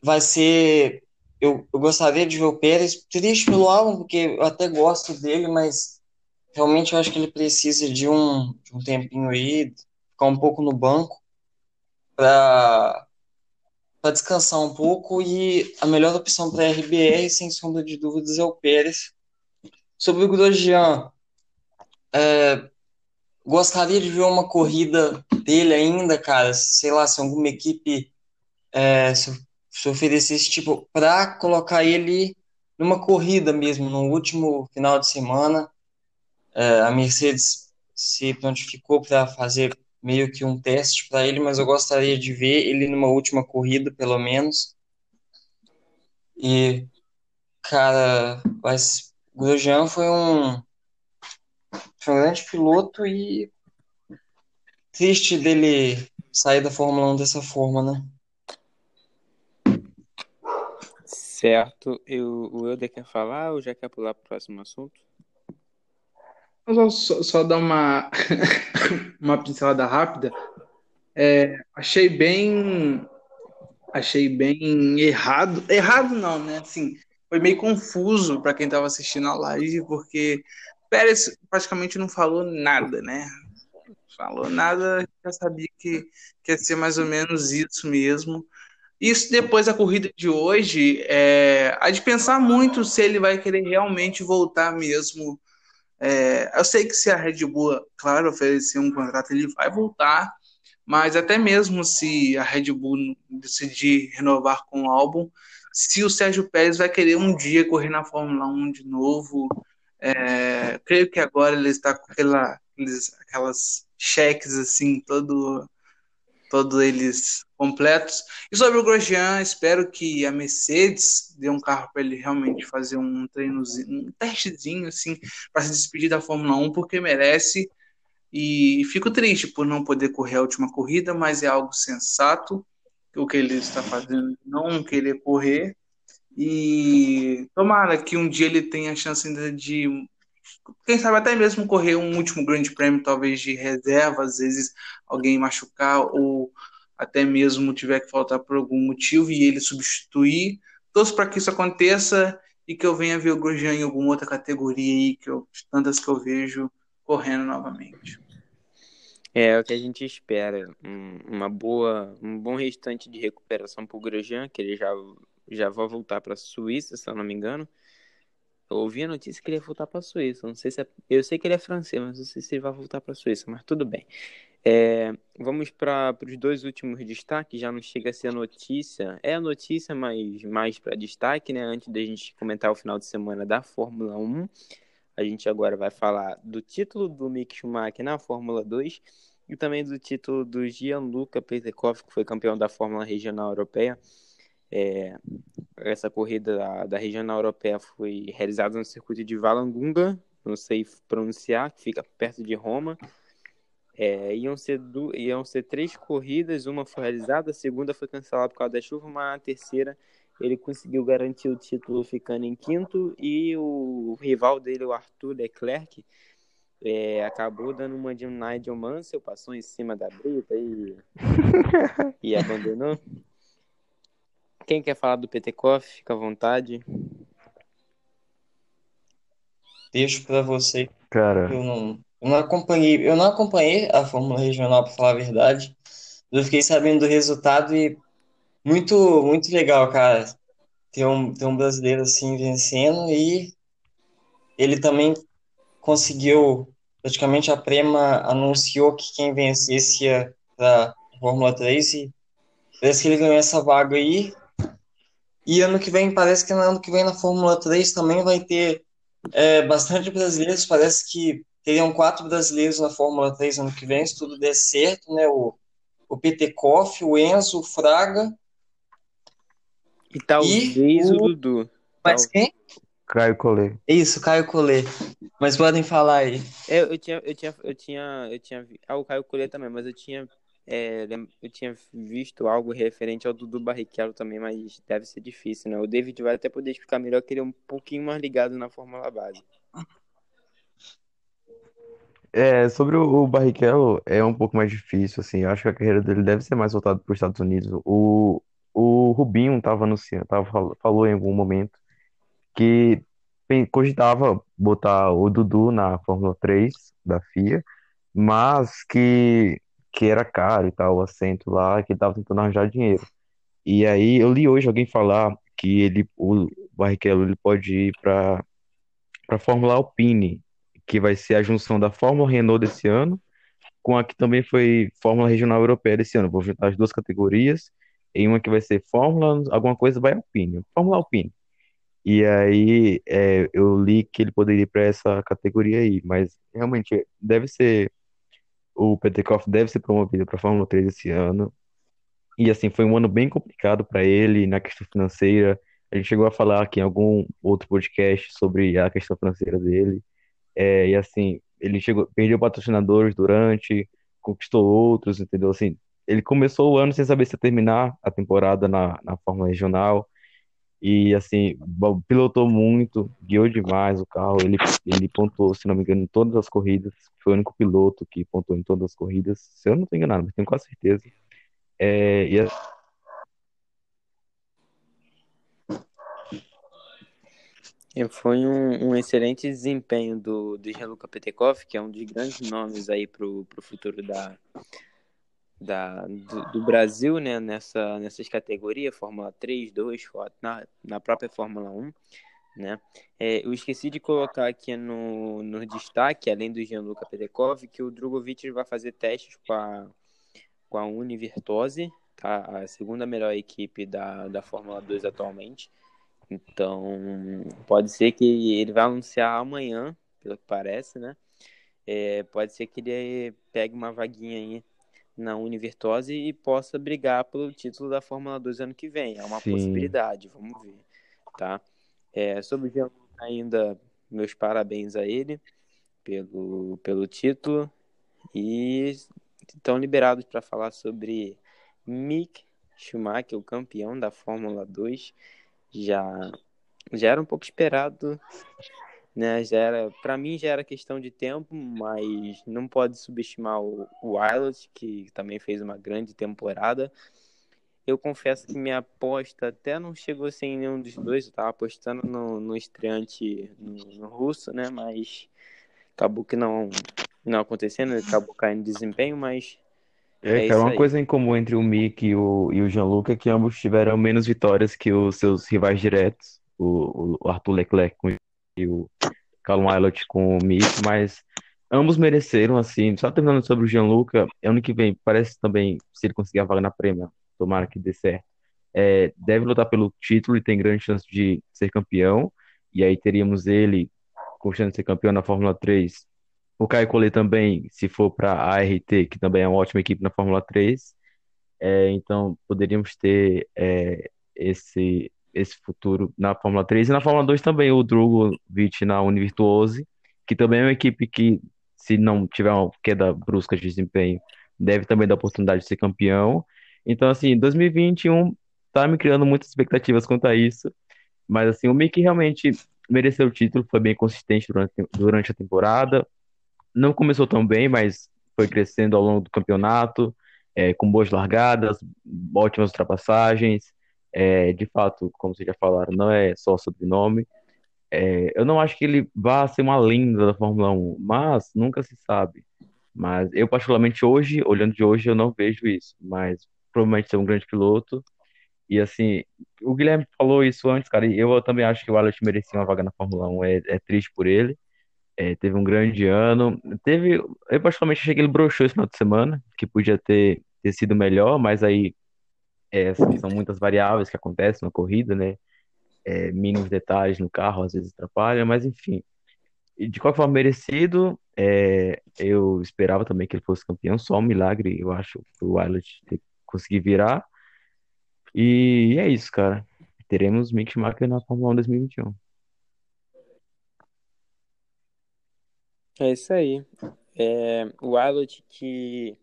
vai ser eu, eu gostaria de ver o Pérez, triste pelo álbum, porque eu até gosto dele, mas realmente eu acho que ele precisa de um, de um tempinho aí, ficar um pouco no banco, para descansar um pouco. E a melhor opção para RBR, sem sombra de dúvidas, é o Pérez. Sobre o Grosjean, é, gostaria de ver uma corrida dele ainda, cara. Sei lá, se alguma equipe é, se se oferecesse, tipo, para colocar ele numa corrida mesmo, no último final de semana. É, a Mercedes se prontificou para fazer meio que um teste para ele, mas eu gostaria de ver ele numa última corrida, pelo menos. E, cara, mas Grosjean foi um, foi um grande piloto e triste dele sair da Fórmula 1 dessa forma, né? Certo. Eu, o Euder quer falar ou já quer pular para o próximo assunto? Só, só, dar uma, uma pincelada rápida. É, achei bem. Achei bem errado. Errado não, né? Assim, foi meio confuso para quem estava assistindo a live, porque Pérez praticamente não falou nada, né? Falou nada, já sabia que, que ia ser mais ou menos isso mesmo. Isso depois da corrida de hoje, é, há de pensar muito se ele vai querer realmente voltar mesmo. É, eu sei que se a Red Bull, claro, oferecer um contrato, ele vai voltar, mas até mesmo se a Red Bull decidir renovar com o álbum, se o Sérgio Pérez vai querer um dia correr na Fórmula 1 de novo, é, creio que agora ele está com aquela, aquelas cheques assim, todo todos eles completos. E sobre o Grosjean, espero que a Mercedes dê um carro para ele realmente fazer um treinozinho, um testezinho assim, para se despedir da Fórmula 1, porque merece. E fico triste por não poder correr a última corrida, mas é algo sensato o que ele está fazendo, não querer correr. E tomara que um dia ele tenha a chance ainda de quem sabe até mesmo correr um último grande prêmio, talvez de reserva, às vezes alguém machucar ou até mesmo tiver que faltar por algum motivo e ele substituir. Torço para que isso aconteça e que eu venha ver o Grosjean em alguma outra categoria aí, que eu, tantas que eu vejo correndo novamente. É, é o que a gente espera, um, uma boa, um bom restante de recuperação para o Grosjean, que ele já, já vai voltar para a Suíça, se eu não me engano. Eu ouvi a notícia que ele ia voltar para a Suíça. Não sei se é... Eu sei que ele é francês, mas não sei se ele vai voltar para a Suíça, mas tudo bem. É... Vamos para os dois últimos destaques. Já não chega a ser notícia. É a notícia, mas mais para destaque, né? Antes da gente comentar o final de semana da Fórmula 1. A gente agora vai falar do título do Mick Schumacher na Fórmula 2 e também do título do Gianluca Petekov, que foi campeão da Fórmula Regional Europeia. É, essa corrida da, da regional europeia foi realizada no circuito de Valangunga, não sei pronunciar, que fica perto de Roma. É, iam, ser du... iam ser três corridas, uma foi realizada, a segunda foi cancelada por causa da chuva, mas a terceira ele conseguiu garantir o título ficando em quinto e o rival dele, o Arthur Leclerc, é, acabou dando uma de Nigel Mansell, passou em cima da brita e, e abandonou. Quem quer falar do Petekoff, fica à vontade. Deixo para você. Cara. Eu não, eu não acompanhei, eu não acompanhei a Fórmula Regional para falar a verdade. Eu fiquei sabendo do resultado e muito, muito legal, cara. Ter um, ter um brasileiro assim vencendo e ele também conseguiu, praticamente a Prema anunciou que quem vencesse ia para a Fórmula 3 e parece que ele ganhou essa vaga aí. E ano que vem, parece que no ano que vem na Fórmula 3 também vai ter É, bastante brasileiros, parece que teriam quatro brasileiros na Fórmula 3 ano que vem, se tudo der certo, né? O, o Petekoff, o Enzo, o Fraga. E talvez E o o- Dudu. Mas quem? Caio Collet. Isso, Caio Collet. Mas podem falar aí. É, eu tinha, eu tinha, eu tinha, eu tinha, ah, o Caio Collet também, mas eu tinha, é, eu tinha visto algo referente ao Dudu Barrichello também, mas deve ser difícil, né? O David vai até poder explicar melhor que ele é um pouquinho mais ligado na Fórmula Base. É, sobre o, Barrichello, é um pouco mais difícil, assim. Eu acho que a carreira dele deve ser mais voltada para os Estados Unidos. O, o Rubinho estava anunciando, tava, fal- falou em algum momento que cogitava botar o Dudu na Fórmula 3 da FIA, mas que, que era caro e tal, o assento lá, que estava tentando arranjar dinheiro. E aí eu li hoje alguém falar que ele, o Barrichello, ele pode ir para para Fórmula Alpine, que vai ser a junção da Fórmula Renault desse ano com a que também foi Fórmula Regional Europeia desse ano. Vou juntar as duas categorias em uma que vai ser Fórmula, alguma coisa vai Alpine, Fórmula Alpine. E aí é, eu li que ele poderia ir para essa categoria aí, mas realmente deve ser o Petekoff deve ser promovido para a Fórmula 3 esse ano. E assim, foi um ano bem complicado para ele na questão financeira. A gente chegou a falar aqui em algum outro podcast sobre a questão financeira dele. É, e assim, ele chegou, perdeu patrocinadores durante, conquistou outros, entendeu? Assim, ele começou o ano sem saber se ia terminar a temporada na, na Fórmula Regional. E assim, pilotou muito, guiou demais o carro. Ele, ele pontuou, se não me engano, em todas as corridas. Foi o único piloto que pontuou em todas as corridas. Se eu não estou enganado, mas tenho quase certeza. É, e a- Foi um, um excelente desempenho do, do Gianluca Petekoff, que é um dos grandes nomes aí pro, pro futuro da, da, do, do Brasil, né, nessa, nessas categorias, Fórmula 3, 2, Fó- na, na própria Fórmula 1, né. É, eu esqueci de colocar aqui no, no destaque, além do Gianluca Petekoff, que o Drogovic vai fazer testes com a, com a Univirtuose, tá? a segunda melhor equipe da, da Fórmula 2 atualmente. Então, pode ser que ele vai anunciar amanhã, pelo que parece, né? É, pode ser que ele pegue uma vaguinha aí na Univirtuose e possa brigar pelo título da Fórmula 2 ano que vem. É uma Sim. possibilidade, vamos ver, tá? É, sobre o Gianluca ainda, meus parabéns a ele pelo, pelo título e estão liberados para falar sobre Mick Schumacher, o campeão da Fórmula 2. Já, já era um pouco esperado, né? Já era, para mim já era questão de tempo, mas não pode subestimar o, o que também fez uma grande temporada. Eu confesso que minha aposta até não chegou sem nenhum dos dois. Eu tava apostando no, no estreante no, no russo, né? Mas acabou que não, não acontecendo, acabou caindo em desempenho, mas É, é cara, isso uma aí. coisa em comum entre o Mick e o, e o Gianluca é que ambos tiveram menos vitórias que os seus rivais diretos, o, o Arthur Leclerc com, e o Callum Ilott com o Mick, mas ambos mereceram, assim. Só terminando sobre o Gianluca, ano que vem, parece também, se ele conseguir a vaga na Prêmio, tomara que dê certo, é, deve lutar pelo título e tem grande chance de ser campeão, e aí teríamos ele com chance de ser campeão na Fórmula 3 o Caio Collet também, se for para a ART, que também é uma ótima equipe na Fórmula 3, é, então poderíamos ter é, esse, esse futuro na Fórmula 3 e na Fórmula 2 também o Drogovic na Univirtuose, que também é uma equipe que, se não tiver uma queda brusca de desempenho, deve também dar oportunidade de ser campeão. Então, assim, 2021 tá me criando muitas expectativas quanto a isso, mas assim, o Mick realmente mereceu o título, foi bem consistente durante, durante a temporada não começou tão bem, mas foi crescendo ao longo do campeonato, é, com boas largadas, ótimas ultrapassagens. É, de fato, como vocês já falaram, não é só sobrenome. É, eu não acho que ele vá ser uma lenda da Fórmula 1, mas nunca se sabe. Mas eu, particularmente hoje, olhando de hoje, eu não vejo isso. Mas provavelmente é um grande piloto. E assim, o Guilherme falou isso antes, cara, e eu também acho que o Alex merecia uma vaga na Fórmula 1. É, é triste por ele. É, teve um grande ano. Teve, eu particularmente achei que ele broxou esse final de semana, que podia ter, ter sido melhor, mas aí é, são muitas variáveis que acontecem na corrida, né? É, mínimos detalhes no carro às vezes atrapalham, mas enfim. de qualquer forma, merecido. É, eu esperava também que ele fosse campeão, só um milagre, eu acho, o Wilot conseguir virar. E é isso, cara. Teremos Mick Schumacher na Fórmula 1 2021. É isso aí. É, o Wilot que,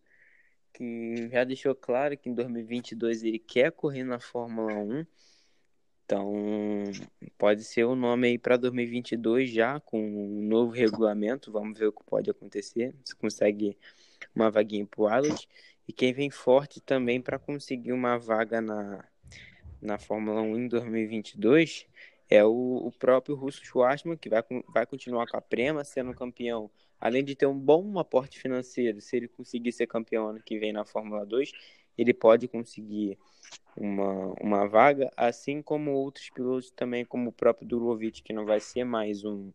que já deixou claro que em 2022 ele quer correr na Fórmula 1. Então, pode ser o nome aí para 2022 já, com um novo regulamento. Vamos ver o que pode acontecer. Se consegue uma vaguinha para o Wilot. E quem vem forte também para conseguir uma vaga na, na Fórmula 1 em 2022 é o, o próprio Russo Schwarzman, que vai, vai continuar com a Prema, sendo campeão. Além de ter um bom aporte financeiro, se ele conseguir ser campeão ano que vem na Fórmula 2, ele pode conseguir uma, uma vaga, assim como outros pilotos também, como o próprio Durovic, que não vai ser mais um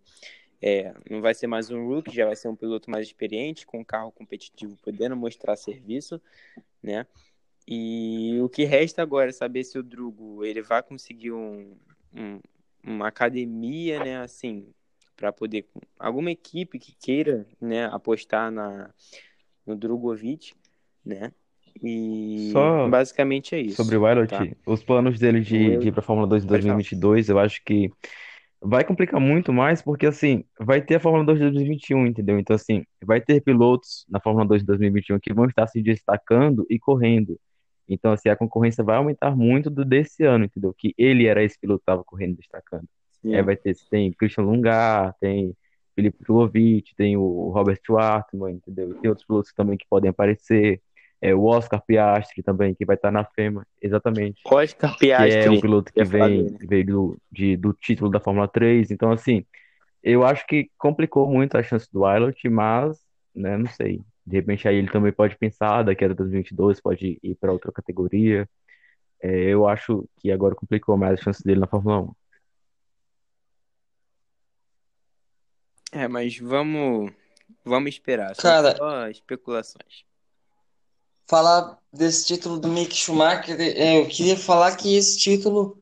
é, não vai ser mais um rookie, já vai ser um piloto mais experiente, com carro competitivo, podendo mostrar serviço, né? E o que resta agora é saber se o Drugo ele vai conseguir um, um uma academia, né, assim, para poder alguma equipe que queira, né, apostar na no Drogovic, né? E Só basicamente é isso. sobre o Wilot, tá? os planos dele de, de ir para a Fórmula 2 em Pode falar. 2022, eu acho que vai complicar muito mais, porque assim, vai ter a Fórmula 2 de 2021, entendeu? Então, assim, vai ter pilotos na Fórmula 2 de 2021 que vão estar se destacando e correndo. Então, assim, a concorrência vai aumentar muito do desse ano, entendeu? Que ele era esse piloto que estava correndo, destacando. Sim. É, vai ter, tem Christian Lungar, tem Felipe Drugovich, tem o Robert Schwartzman, entendeu? Tem outros pilotos também que podem aparecer. É, o Oscar Piastri também, que vai estar na FEMA, exatamente. Oscar Que é um Piastri, piloto que falar vem, dele. veio do, de, do título da Fórmula 3. Então, assim, eu acho que complicou muito a chance do Wilot, mas, né, não sei. De repente aí ele também pode pensar, daqui a 2022 pode ir para outra categoria. É, eu acho que agora complicou mais a chance dele na Fórmula 1. É, mas vamos vamos esperar, são Cara, só especulações. falar desse título do Mick Schumacher, eu queria falar que esse título,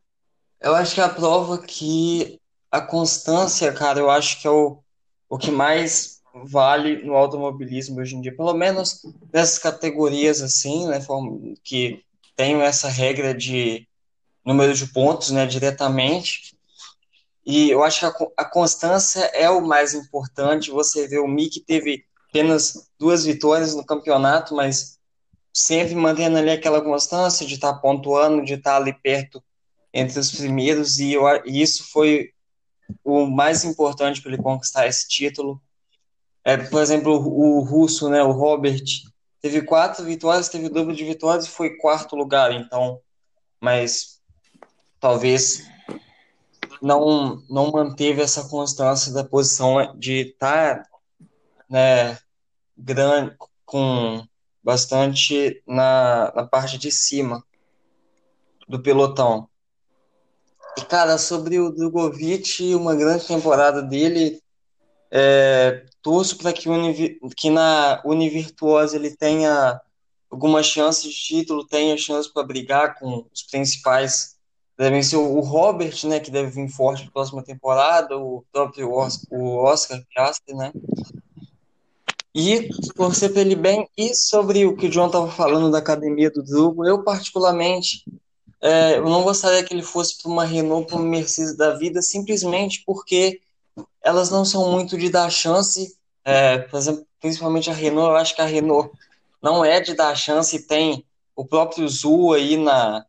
eu acho que é a prova que a constância, cara, eu acho que é o, o que mais vale no automobilismo hoje em dia, pelo menos nessas categorias assim, né, que tem essa regra de número de pontos, né, diretamente. E eu acho que a, a constância é o mais importante. Você vê o Mick teve apenas duas vitórias no campeonato, mas sempre mantendo ali aquela constância de estar pontuando, de estar ali perto entre os primeiros, e, eu, e isso foi o mais importante para ele conquistar esse título. É, por exemplo, o, o russo, né, o Robert, teve quatro vitórias, teve dobro de vitórias e foi quarto lugar, então, mas talvez não não manteve essa constância da posição de estar, né, grande, com bastante na, na parte de cima do pelotão. E, cara, sobre o Drogovic, uma grande temporada dele, é, torço para que, o Univi- que na Univirtuosa ele tenha alguma chance de título, tenha chance para brigar com os principais. Devem ser o Robert, né, que deve vir forte na próxima temporada, o próprio Os- o Oscar Piastri, né? E torcer para ele bem. E sobre o que o John estava falando da academia do Drugo, eu particularmente é, eu não gostaria que ele fosse para uma Renault, para uma Mercedes da vida, simplesmente porque elas não são muito de dar chance. É, por exemplo, principalmente a Renault, eu acho que a Renault não é de dar chance, tem o próprio Zul aí na,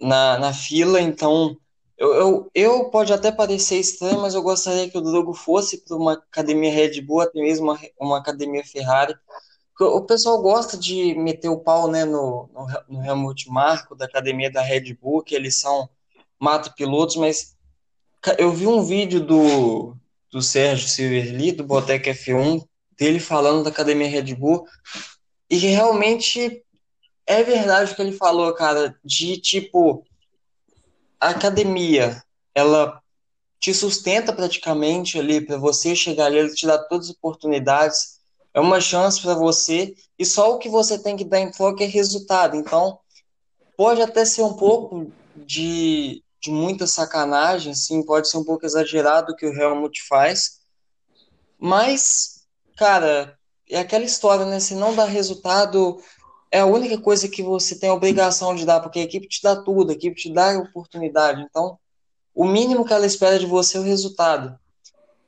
na, na fila, então eu, eu, eu pode até parecer estranho, mas eu gostaria que o Drogo fosse para uma academia Red Bull, até mesmo uma, uma academia Ferrari. O pessoal gosta de meter o pau né, no, no, no Helmut Marko, da academia da Red Bull, que eles são mata-pilotos, mas eu vi um vídeo do, do Sérgio Silverli, do Botec F1, dele falando da academia Red Bull, e realmente é verdade o que ele falou, cara, de tipo, a academia, ela te sustenta praticamente ali para você chegar ali, ele te dá todas as oportunidades, é uma chance para você, e só o que você tem que dar em troca é resultado. Então, pode até ser um pouco de de muita sacanagem, sim, pode ser um pouco exagerado o que o Helmut faz, mas, cara, é aquela história, né? Se não dá resultado, é a única coisa que você tem a obrigação de dar, porque a equipe te dá tudo, a equipe te dá a oportunidade. Então, o mínimo que ela espera de você é o resultado.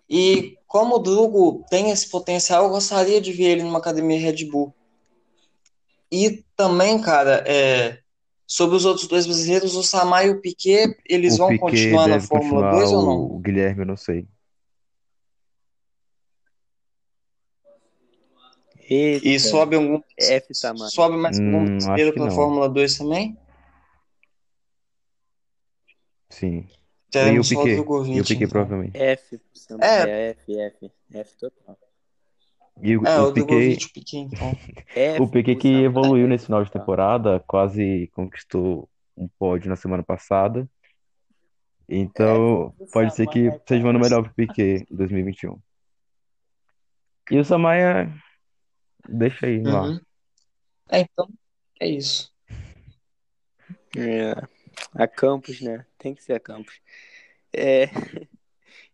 E como o Drugo tem esse potencial, eu gostaria de ver ele numa academia Red Bull. E também, cara, é, sobre os outros dois brasileiros, o Samar e o Piquet, eles O vão Piquet continuar na Fórmula continuar, 2 ou não? o Guilherme eu não sei. Eita, E sobe algum, F Samar. sobe mais algum Hum, brasileiro para não. Fórmula 2 também? Sim. E Teremos o só o Piquet? E o Piquet então. provavelmente. F. É. É F, F. F total. E o, É, o o Piquet, o Piquet, então. F o Piquet que evoluiu F nesse final de temporada, quase conquistou um pódio na semana passada. Então, pode ser que seja um ano melhor pro Piquet em 2021. E o Samaia, deixa aí lá. Uhum. É, então, é isso. É, a Campos, né? Tem que ser a Campos. É,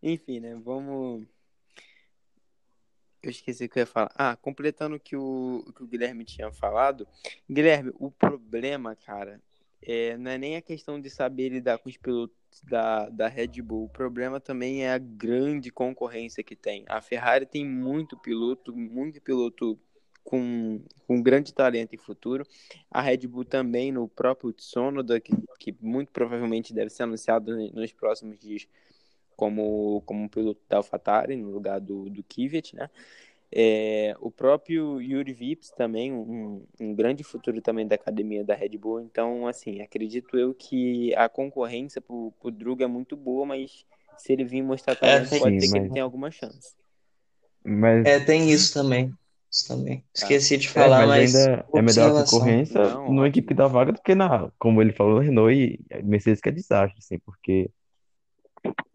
enfim, né? Vamos. Eu esqueci o que eu ia falar. Ah, completando o que o, o que o Guilherme tinha falado. Guilherme, o problema, cara, é, não é nem a questão de saber lidar com os pilotos da, da Red Bull. O problema também é a grande concorrência que tem. A Ferrari tem muito piloto, muito piloto com, com grande talento e futuro. A Red Bull também, no próprio Tsunoda, que, que muito provavelmente deve ser anunciado nos próximos dias como, como um piloto da AlphaTauri, no lugar do, do Kvyat, né? É, o próprio Yuri Vips também, um, um grande futuro também da academia da Red Bull. Então, assim, acredito eu que a concorrência pro, pro Druga é muito boa, mas se ele vir mostrar talento, pode Sim, ser que ele mas- tenha alguma chance. Mas, É, tem isso também. Isso também. Esqueci de é, falar, mas mas ainda é melhor a concorrência Não, numa equipe da vaga do que na, como ele falou, Renault e Mercedes, que é desastre, assim, porque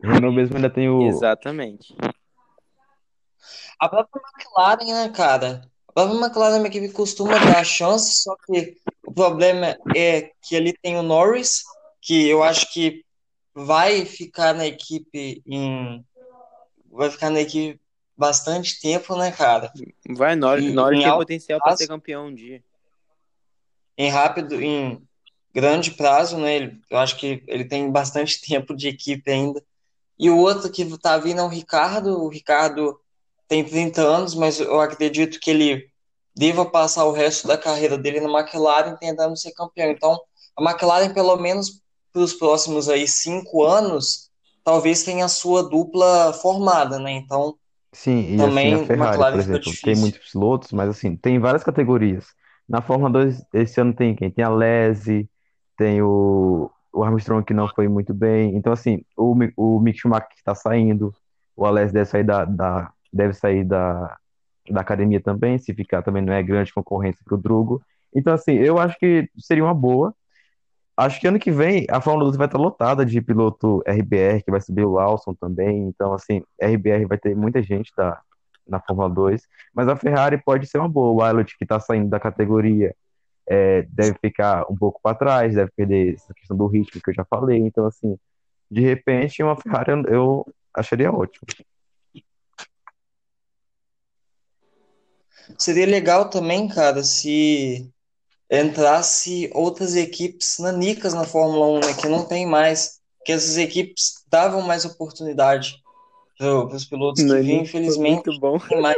Renault mesmo ainda tem o. Exatamente. A própria McLaren, né, cara? A própria McLaren é uma equipe que costuma dar chance, só que o problema é que ali tem o Norris, que eu acho que vai ficar na equipe em. Vai ficar na equipe bastante tempo, né, cara? Vai, Norris, E- Norris em tem alto potencial para ser campeão um dia. Em rápido, em grande prazo, né? Ele- eu acho que ele tem bastante tempo de equipe ainda. E o outro que tá vindo é o Ricardo. O Ricardo tem 30 anos, mas eu acredito que ele deva passar o resto da carreira dele na McLaren tentando ser campeão. Então, a McLaren, pelo menos para os próximos aí cinco anos, talvez tenha a sua dupla formada, né? Então, Sim, e Também assim, a Ferrari, McLaren por fica exemplo, tem difícil. muitos pilotos, mas assim, tem várias categorias. Na Fórmula 2, esse ano tem quem? Tem a Lese, tem o, o Armstrong que não foi muito bem. Então, assim, o, Mi- o Mick Schumacher que está saindo, o Alesi deve sair da, da- deve sair da, da academia também, se ficar também não é grande concorrência para o Drugo. Então, assim, eu acho que seria uma boa. Acho que ano que vem a Fórmula 2 vai estar lotada de piloto RBR, que vai subir o Lawson também. Então, assim, RBR vai ter muita gente da, na Fórmula 2. Mas a Ferrari pode ser uma boa. O Wilot, que está saindo da categoria, é, deve ficar um pouco para trás, deve perder essa questão do ritmo que eu já falei. Então, assim, de repente, uma Ferrari eu acharia ótimo. seria legal também, cara, se entrasse outras equipes nanicas na Fórmula 1, né, que não tem mais, que essas equipes davam mais oportunidade para os pilotos que vinham, infelizmente não tem mais.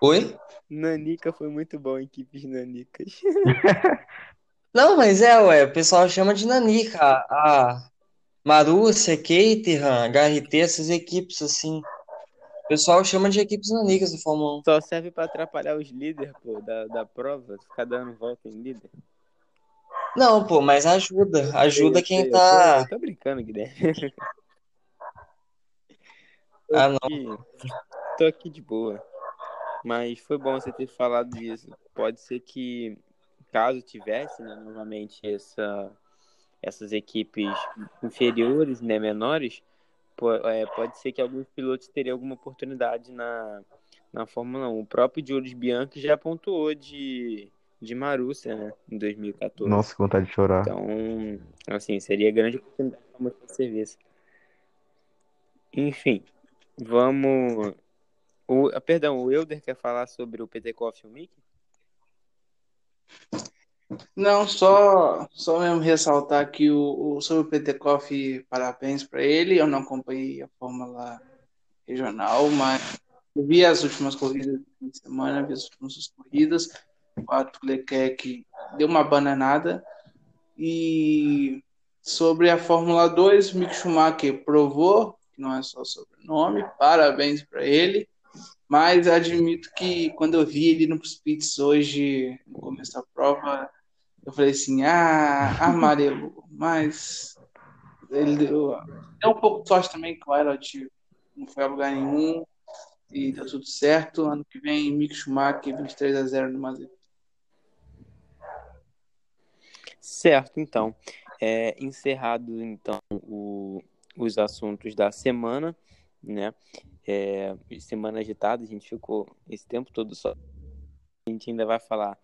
Oi? Nanica foi muito bom, equipes nanicas. Não, mas é, ué, o pessoal chama de nanica, a, a Marussia, Caterham, HRT, essas equipes assim, o pessoal chama de equipes nanicas da Fórmula 1. Só serve pra atrapalhar os líderes, pô, da, da prova, ficar dando volta em líder. Não, pô, mas ajuda, ajuda Eu quem sei, eu tô- tá... Eu tô brincando, Guilherme. Ah, não. Aqui, tô aqui de boa. Mas foi bom você ter falado disso. Pode ser que, caso tivesse, né, novamente essa, essas equipes inferiores, né, menores, pode ser que alguns pilotos teriam alguma oportunidade na, na Fórmula 1. O próprio Jules Bianchi já pontuou de, de Marúcia, né? Em 2014. Nossa, que vontade de chorar. Então, assim, seria grande oportunidade para mostrar serviço. Enfim, vamos. O, ah, perdão, o Elder quer falar sobre o PT Coffee e o Mickey? Não, só, só mesmo ressaltar aqui o, o, sobre o Petekoff, parabéns para ele. Eu não acompanhei a Fórmula Regional, mas vi as últimas corridas de semana, vi as últimas corridas. O Arthur Leclerc deu uma bananada. E sobre a Fórmula 2, Mick Schumacher provou que não é só sobrenome, parabéns para ele. Mas admito que quando eu vi ele nos pits hoje, no começo da prova, eu falei assim, ah, amarelo, mas ele deu, deu um pouco de sorte também que o Elliot não foi a lugar nenhum e deu tudo certo. Ano que vem, Mick Schumacher, 23 a 0 no Mazepin. Certo, então. É, encerrado, então, o, os assuntos da semana, né? É, semana agitada, a gente ficou esse tempo todo só. A gente ainda vai falar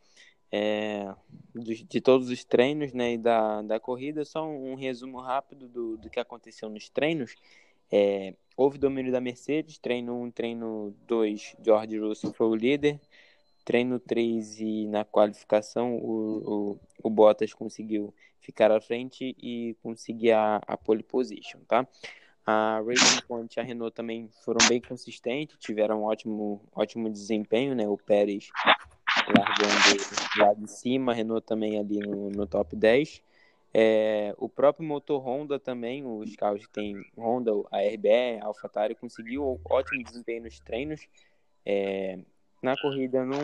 é, de, de, todos os treinos né, e da, da corrida. Só um, um resumo rápido do, do que aconteceu nos treinos. É, houve domínio da Mercedes, treino 1, treino 2, George Russell foi o líder. Treino 3 e na qualificação o, o, o Bottas conseguiu ficar à frente e conseguir a, a pole position, tá? A Racing Point e a Renault também foram bem consistentes, tiveram um ótimo, ótimo desempenho, né? O Pérez largando lá de cima, Renault também ali no, no top 10. É, o próprio motor Honda também, os carros que tem Honda, a RBR, a AlphaTauri, conseguiu ótimo desempenho nos treinos. É, na corrida não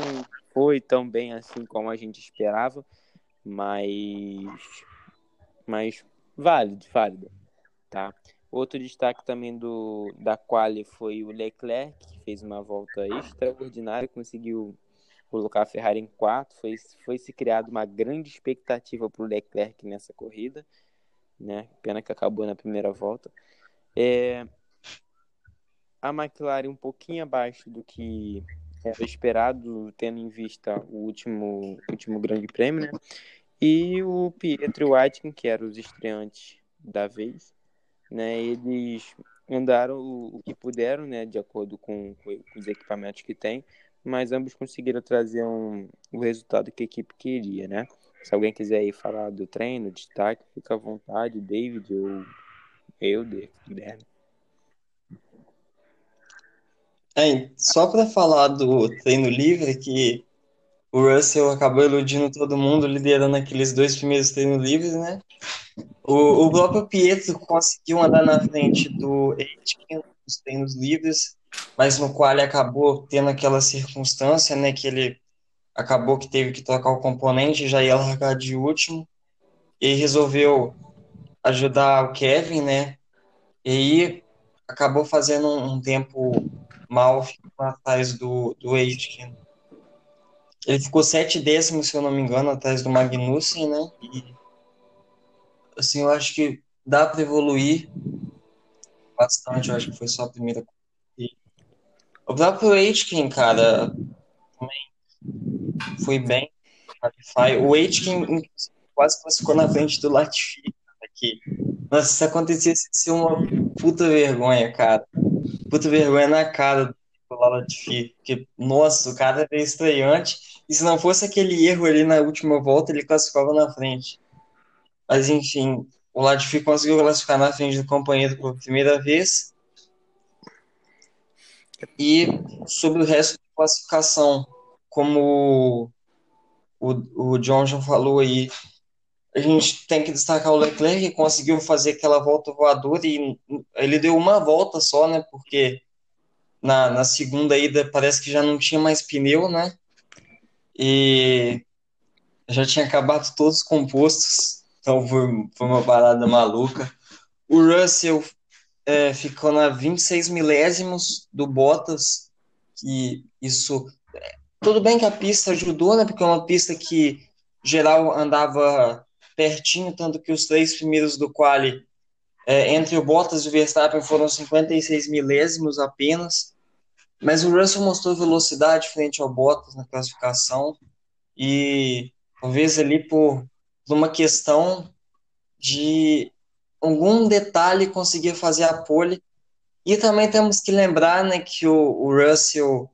foi tão bem assim como a gente esperava, mas, mas válido, válido, tá? Outro destaque também do, da quali foi o Leclerc, que fez uma volta extraordinária, conseguiu colocar a Ferrari em quarto. Foi, foi se criado uma grande expectativa para o Leclerc nessa corrida, né? Pena que acabou na primeira volta. É, a McLaren um pouquinho abaixo do que era esperado, tendo em vista o último, último grande prêmio, né? E o Pietro o Aitken, que eram os estreantes da vez, né? Eles andaram o, que puderam, né? De acordo com, com, os equipamentos que tem, mas ambos conseguiram trazer um, o resultado que a equipe queria, né? Se alguém quiser aí falar do treino, destaque, fica à vontade, David ou eu, Guilherme. É, só para falar do treino livre, que o Russell acabou iludindo todo mundo, liderando aqueles dois primeiros treinos livres, né? O, o próprio Pietro conseguiu andar na frente do Aitken nos treinos livres, mas no qual ele acabou tendo aquela circunstância, né, que ele acabou que teve que trocar o componente, já ia largar de último, e resolveu ajudar o Kevin, né, e aí acabou fazendo um, tempo mal, atrás do, do Aitken. Ele ficou sete décimos, se eu não me engano, atrás do Magnussen, né, e assim, eu acho que dá para evoluir bastante, eu acho que foi só a primeira o próprio Aitken, cara, também foi bem. O Aitken quase ficou na frente do Latifi aqui. Nossa, se acontecesse, ia ser uma puta vergonha, cara. Puta vergonha na cara do Latifi. Porque, nossa, o cara é estreante. E se não fosse aquele erro ali na última volta, ele classificava na frente. Mas, enfim, o Latifi conseguiu classificar na frente do companheiro pela primeira vez. E sobre o resto da classificação, como o, o John já falou aí, a gente tem que destacar o Leclerc, que conseguiu fazer aquela volta voadora e ele deu uma volta só, né? Porque na, na segunda ida parece que já não tinha mais pneu, né? E já tinha acabado todos os compostos, então foi, foi uma parada maluca. O Russell é, ficou na 26 milésimos do Bottas, que isso. Tudo bem que a pista ajudou, né? Porque é uma pista que geral andava pertinho, tanto que os três primeiros do quali, é, entre o Bottas e o Verstappen, foram 56 milésimos apenas. Mas o Russell mostrou velocidade frente ao Bottas na classificação. e talvez ali por, por uma questão de algum detalhe conseguir fazer a pole. E também temos que lembrar né, que o, o Russell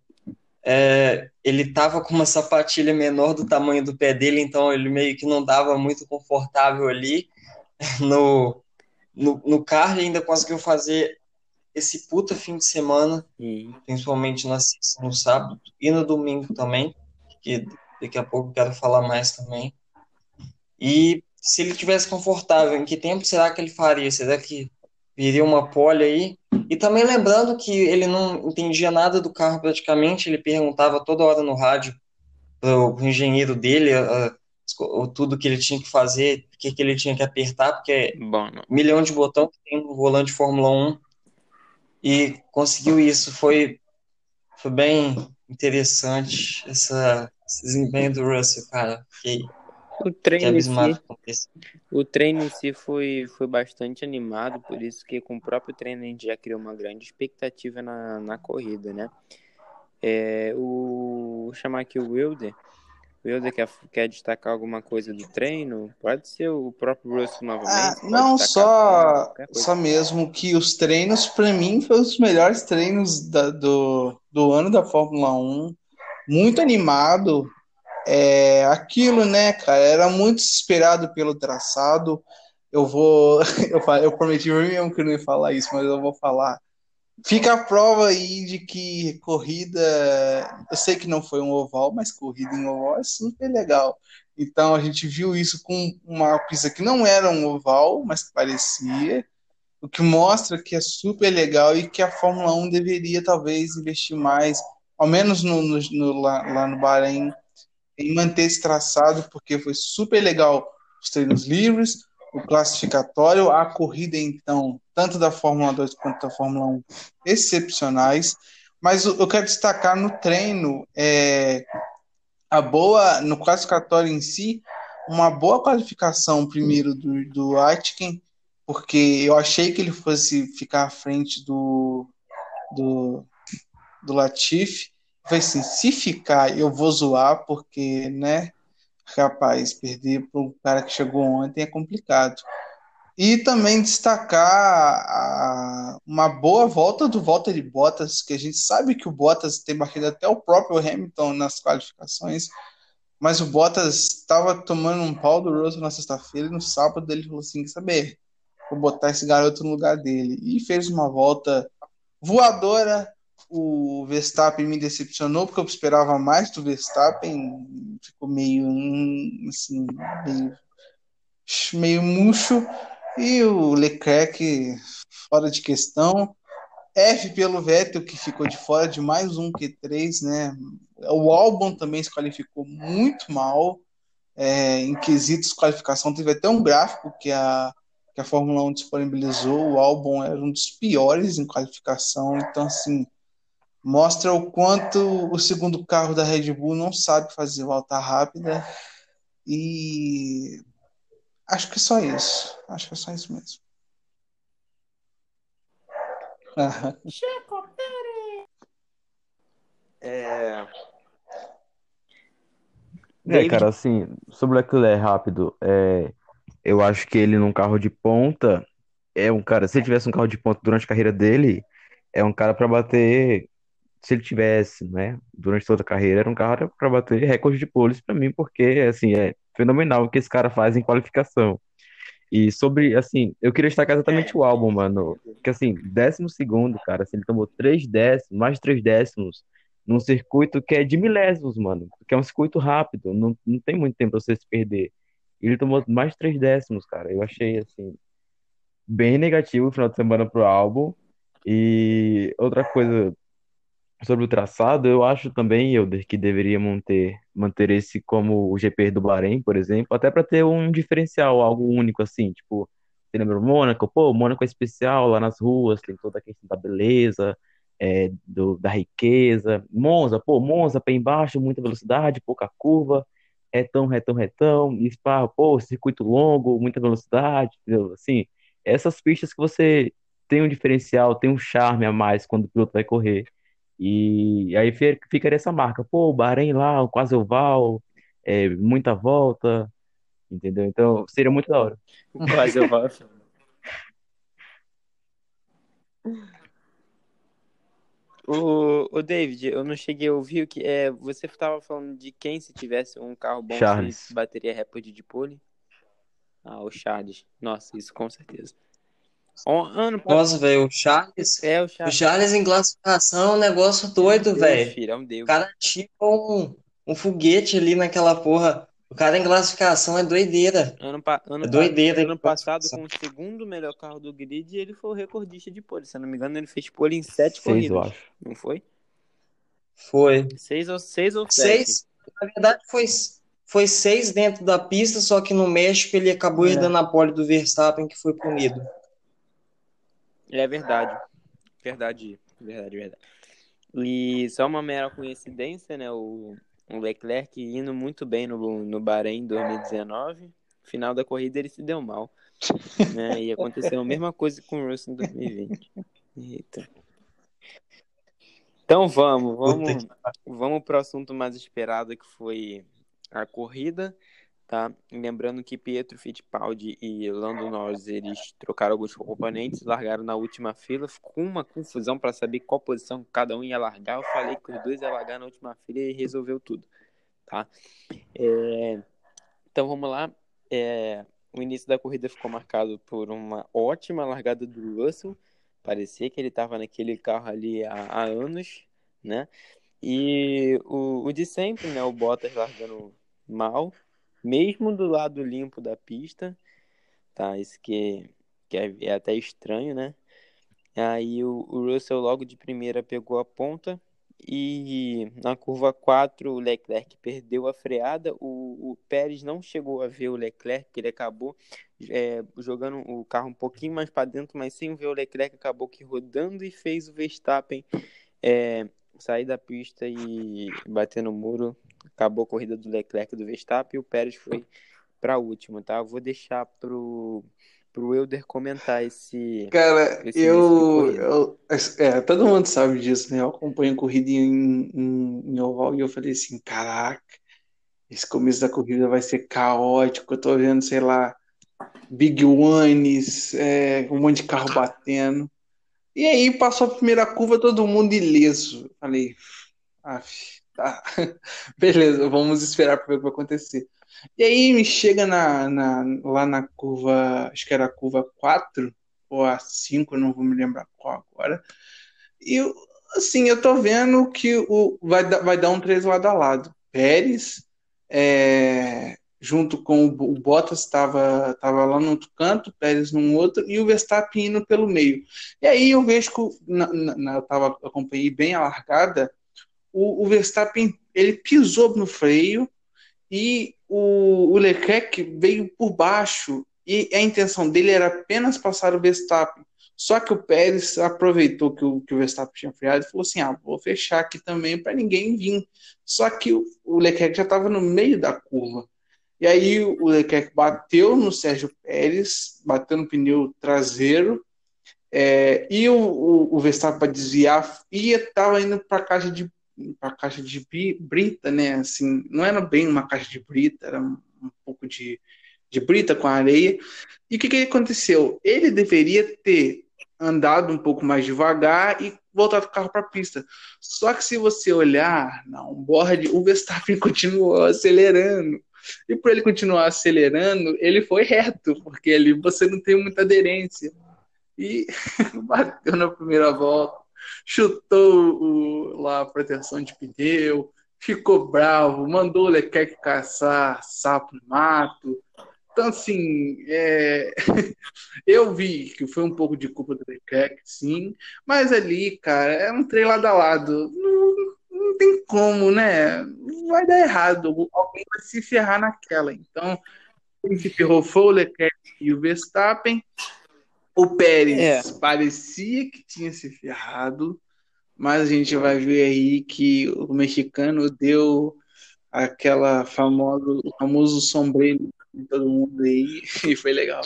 é, ele estava com uma sapatilha menor do tamanho do pé dele, então ele meio que não dava muito confortável ali no, no, no carro e ainda conseguiu fazer esse puta fim de semana, principalmente na, no sábado e no domingo também, que daqui a pouco quero falar mais também. E se ele tivesse confortável, em que tempo será que ele faria? Será que viria uma pole aí? E também lembrando que ele não entendia nada do carro praticamente, ele perguntava toda hora no rádio para o engenheiro dele a, a, tudo que ele tinha que fazer, o que, que ele tinha que apertar, porque é Bom, um milhão de botão que tem no volante de Fórmula 1 e conseguiu isso. Foi, foi bem interessante essa, esse desempenho do Russell, cara. Fiquei, o treino em si, o treino em si foi, foi bastante animado, por isso que com o próprio treino a gente já criou uma grande expectativa na, na corrida, né? É, o, vou chamar aqui o Wilder. O Wilder quer, quer destacar alguma coisa do treino? Pode ser o próprio Russell novamente. Ah, não, só, só mesmo que os treinos, para mim, foram os melhores treinos da- do, do ano da Fórmula 1. Muito animado. É aquilo, né, cara? Era muito esperado pelo traçado. Eu vou. Eu, eu prometi mesmo que não ia falar isso, mas eu vou falar. Fica a prova aí de que corrida. Eu sei que não foi um oval, mas corrida em oval é super legal. Então a gente viu isso com uma pista que não era um oval, mas que parecia, o que mostra que é super legal e que a Fórmula 1 deveria talvez investir mais, ao menos no, no- no- lá, lá no Bahrein, em manter esse traçado, porque foi super legal os treinos livres, o classificatório, a corrida, então, tanto da Fórmula 2 quanto da Fórmula 1, excepcionais. Mas eu quero destacar no treino é, a boa, no classificatório em si, uma boa qualificação primeiro do, do Aitken, porque eu achei que ele fosse ficar à frente do, do, do Latifi. Falei assim, se ficar, eu vou zoar, porque, né, rapaz, perder para um cara que chegou ontem é complicado. E também destacar a- uma boa volta do Valtteri Bottas, que a gente sabe que o Bottas tem batido até o próprio Hamilton nas qualificações, mas o Bottas estava tomando um pau do Russell na sexta-feira e no sábado ele falou assim, saber, vou botar esse garoto no lugar dele. E fez uma volta voadora. O Verstappen me decepcionou porque eu esperava mais do Verstappen, ficou meio assim, meio, meio murcho. E o Leclerc fora de questão. F pelo Vettel, que ficou de fora de mais um Q3, né? O Albon também se qualificou muito mal é, em quesitos de qualificação. Teve até um gráfico que a, que a Fórmula 1 disponibilizou. O Albon era um dos piores em qualificação. Então, assim, mostra o quanto o segundo carro da Red Bull não sabe fazer volta rápida. E acho que é só isso. Acho que é só isso mesmo. É, É, David- cara, assim, sobre o Leclerc rápido, é, eu acho que ele num carro de ponta é um cara, se ele tivesse um carro de ponta durante a carreira dele, é um cara pra bater, se ele tivesse, né, durante toda a carreira, era um cara pra bater recorde de poles pra mim, porque, assim, é fenomenal o que esse cara faz em qualificação. E sobre, assim, eu queria destacar exatamente o álbum, mano, que, assim, décimo segundo, cara, assim, ele tomou três décimos, mais de três décimos, num circuito que é de milésimos, mano, que é um circuito rápido, não, não tem muito tempo pra você se perder. Ele tomou mais de três décimos, cara. Eu achei, assim, bem negativo o final de semana pro álbum. E outra coisa sobre o traçado, eu acho também, Elder, que deveria manter, manter esse como o GP do Bahrein, por exemplo, até para ter um diferencial, algo único, assim, tipo, você lembra o Mônaco? Pô, o Mônaco é especial lá nas ruas, tem toda a questão da beleza, é, do, da riqueza. Monza, pô, Monza, pé embaixo, muita velocidade, pouca curva, retão, retão, retão, e Spa, pô, circuito longo, muita velocidade, entendeu? Assim, essas pistas que você tem um diferencial, tem um charme a mais quando o piloto vai correr. E aí fi- fica essa marca, pô, o Bahrein lá, o quase oval, é, muita volta, entendeu? Então seria muito da hora. Eu vou. O, o David, eu não cheguei a ouvir o que é. Você estava falando de quem se tivesse um carro bom Charles. se bateria recorde de pole? Ah, o Charles. Nossa, isso com certeza. O- ano passado. Nossa, velho, o Charles. É, o O Charles. Charles em classificação é um negócio doido, velho. é um O cara tipo um, um foguete ali naquela porra. O cara em classificação é doideira. Ano, pa- ano, É doideira. ano passado, com o segundo melhor carro do grid, ele foi o recordista de pole. Se eu não me engano, ele fez pole em sete Seis, eu corridas. acho. Não foi? Foi. Seis ou, seis ou sete? Seis. Na verdade, foi, foi seis dentro da pista, só que no México ele acabou É. herdando a pole do Verstappen, que foi punido. É verdade. Verdade, verdade, verdade. E só uma mera coincidência, né? O, o Leclerc indo muito bem no, no Bahrein em 2019. Final da corrida ele se deu mal. Né? E aconteceu a mesma coisa com o Russell em 2020. Eita. Então vamos, vamos, vamos para o assunto mais esperado que foi a corrida, tá? Lembrando que Pietro Fittipaldi e Lando Norris eles trocaram alguns componentes, largaram na última fila, ficou uma confusão para saber qual posição cada um ia largar. Eu falei que os dois iam largar na última fila e resolveu tudo, tá? É, Então vamos lá. É, O início da corrida ficou marcado por uma ótima largada do Russell. Parecia que ele estava naquele carro ali há, há anos, né? E o, o de sempre, né? O Bottas largando mal, mesmo do lado limpo da pista, tá? Isso que, que é, é até estranho, né? Aí o, o Russell logo de primeira pegou a ponta e na curva 4 o Leclerc perdeu a freada. O, o Pérez não chegou a ver o Leclerc, ele acabou é, jogando o carro um pouquinho mais para dentro, mas sem ver o Leclerc, acabou que rodando e fez o Verstappen é, sair da pista e bater no muro. Acabou a corrida do Leclerc e do Verstappen e o Pérez foi para a última, tá? Eu vou deixar pro, pro Euder comentar esse. Cara, Esse eu, eu- é, todo mundo sabe disso, né? Eu acompanho corrida em, em, em oval e eu falei assim, caraca, esse começo da corrida vai ser caótico. Eu tô vendo, sei lá, Big Ones, é, um monte de carro batendo. E aí passou a primeira curva, todo mundo ileso. Falei, "Aff, tá, beleza, vamos esperar para ver o que vai acontecer. E aí me chega na, na- lá na curva, acho que era a curva 4 ou a 5, eu não vou me lembrar qual agora. E assim, eu tô vendo que o, vai, dar- vai dar um 3 lado a lado. Pérez, é, junto com o, Bottas, estava tava lá no outro canto, Pérez num outro, e o Verstappen indo pelo meio. E aí eu vejo que, na- na- eu tava, acompanhei bem a largada, o, o Verstappen, ele pisou no freio, e o, o Leclerc veio por baixo e a intenção dele era apenas passar o Verstappen. Só que o Pérez aproveitou que o, que o Verstappen tinha freado e falou assim: ah, vou fechar aqui também para ninguém vir. Só que o, o Leclerc já estava no meio da curva. E aí o Leclerc bateu no Sérgio Pérez, bateu no pneu traseiro, é, e o, o, o Verstappen para desviar ia estava indo para a caixa de para a caixa de brita, né? Assim, não era bem uma caixa de brita, era um, um pouco de, de brita com areia. E o que, que aconteceu? Ele deveria ter andado um pouco mais devagar e voltado o carro para a pista. Só que se você olhar na onboard, o Verstappen continuou acelerando. E por ele continuar acelerando, ele foi reto, porque ali você não tem muita aderência. E bateu na primeira volta chutou o- lá a proteção de pneu, ficou bravo, mandou o Leclerc caçar sapo no mato. Então, assim, é, eu vi que foi um pouco de culpa do Leclerc, sim, mas ali, cara, é um trem lado a lado. Não, não tem como, né? Vai dar errado. Alguém vai se ferrar naquela. Então, quem se ferrou foi o Leclerc e o Verstappen. O Pérez É. parecia que tinha se ferrado, mas a gente vai ver aí que o mexicano deu aquela famosa, o famoso sombreiro em todo mundo aí e foi legal.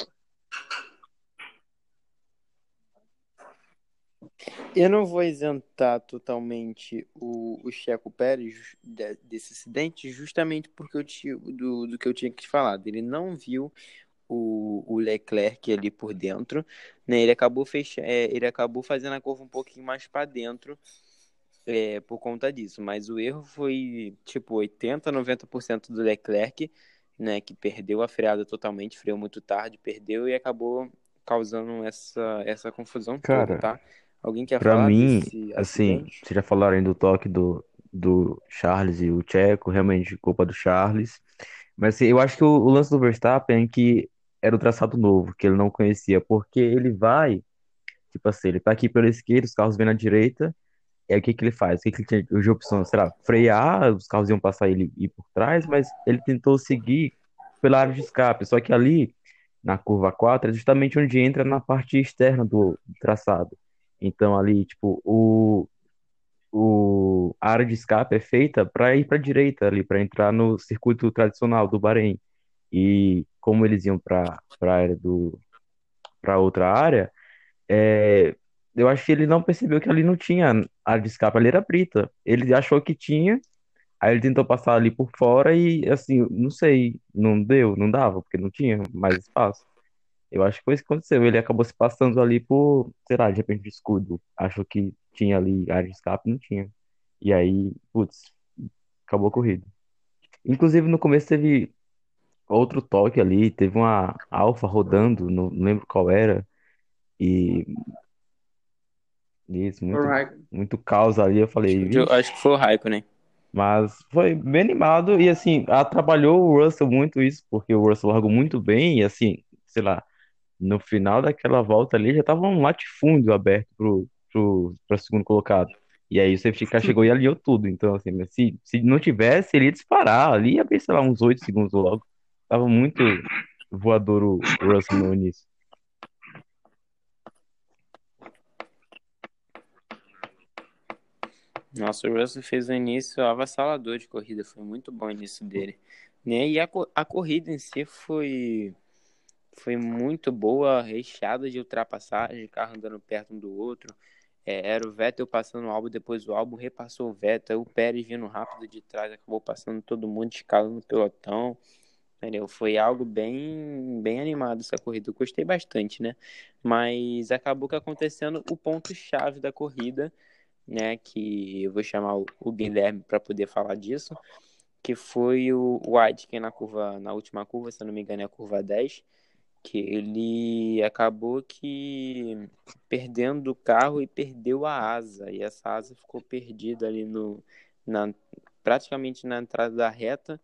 Eu não vou isentar totalmente o, o Checo Pérez de- desse acidente, justamente porque eu tinha, do, do que eu tinha que te falar. Ele não viu o, o Leclerc ali por dentro, né? Ele acabou fechando, ele acabou fazendo a curva um pouquinho mais para dentro, é, por conta disso. Mas o erro foi tipo 80, 90% do Leclerc, né? Que perdeu a freada totalmente, freou muito tarde, perdeu e acabou causando essa, essa confusão Cara, toda, tá? Alguém quer falar mim, assim, vocês já falaram do toque do, do Charles e o Tcheco, realmente culpa do Charles. Mas assim, eu acho que o, o lance do Verstappen é que era o traçado novo, que ele não conhecia, porque ele vai, tipo assim, ele tá aqui pela esquerda, os carros vêm na direita, e aí o que que ele faz? O que que ele tinha de opção? Será frear, os carros iam passar ele ir por trás, mas ele tentou seguir pela área de escape, só que ali, na curva 4, é justamente onde entra na parte externa do do traçado. Então ali, tipo, o, o, a área de escape é feita para ir para direita ali, para entrar no circuito tradicional do Bahrein. E como eles iam para para área do para outra área, é, eu acho que ele não percebeu que ali não tinha área de escape, ali era brita. Ele achou que tinha, aí ele tentou passar ali por fora e assim, não sei, não deu, não dava, porque não tinha mais espaço. Eu acho que foi isso que aconteceu. Ele acabou se passando ali por, sei lá, de repente de escudo. Achou que tinha ali área de escape, não tinha. E aí, putz, acabou a corrida. Inclusive no começo teve outro toque ali, teve uma Alfa rodando, não, não lembro qual era, e isso, muito, muito caos ali. Eu falei, Eu vixe. acho que foi o Raikkonen. Mas foi bem animado e assim, atrapalhou o Russell muito isso, porque o Russell largou muito bem e assim, sei lá, no final daquela volta ali já tava um latifúndio aberto pro, pro, pro segundo colocado. E aí o safety car chegou e alinhou tudo. Então, assim, se, se não tivesse, ele ia disparar ali, ia ver, sei lá, uns 8 segundos logo. Tava muito voador o o Russell no início. Nossa, o Russell fez um início avassalador de corrida, foi muito bom o início dele. Né? E a, a corrida em si foi, foi muito boa, recheada de ultrapassagem, carro andando perto um do outro. É, era o Vettel passando o álbum, depois o álbum repassou o Vettel, o Pérez vindo rápido de trás, acabou passando todo mundo, escalando o pelotão. Entendeu? Foi algo bem, bem animado essa corrida. Eu gostei bastante, né? Mas acabou que acontecendo o ponto-chave da corrida, né? Que eu vou chamar o, Guilherme para poder falar disso, que foi o White na curva, na última curva, se não me engano, é a curva 10, que ele acabou que perdendo o carro e perdeu a asa, e essa asa ficou perdida ali no, na, praticamente na entrada da reta,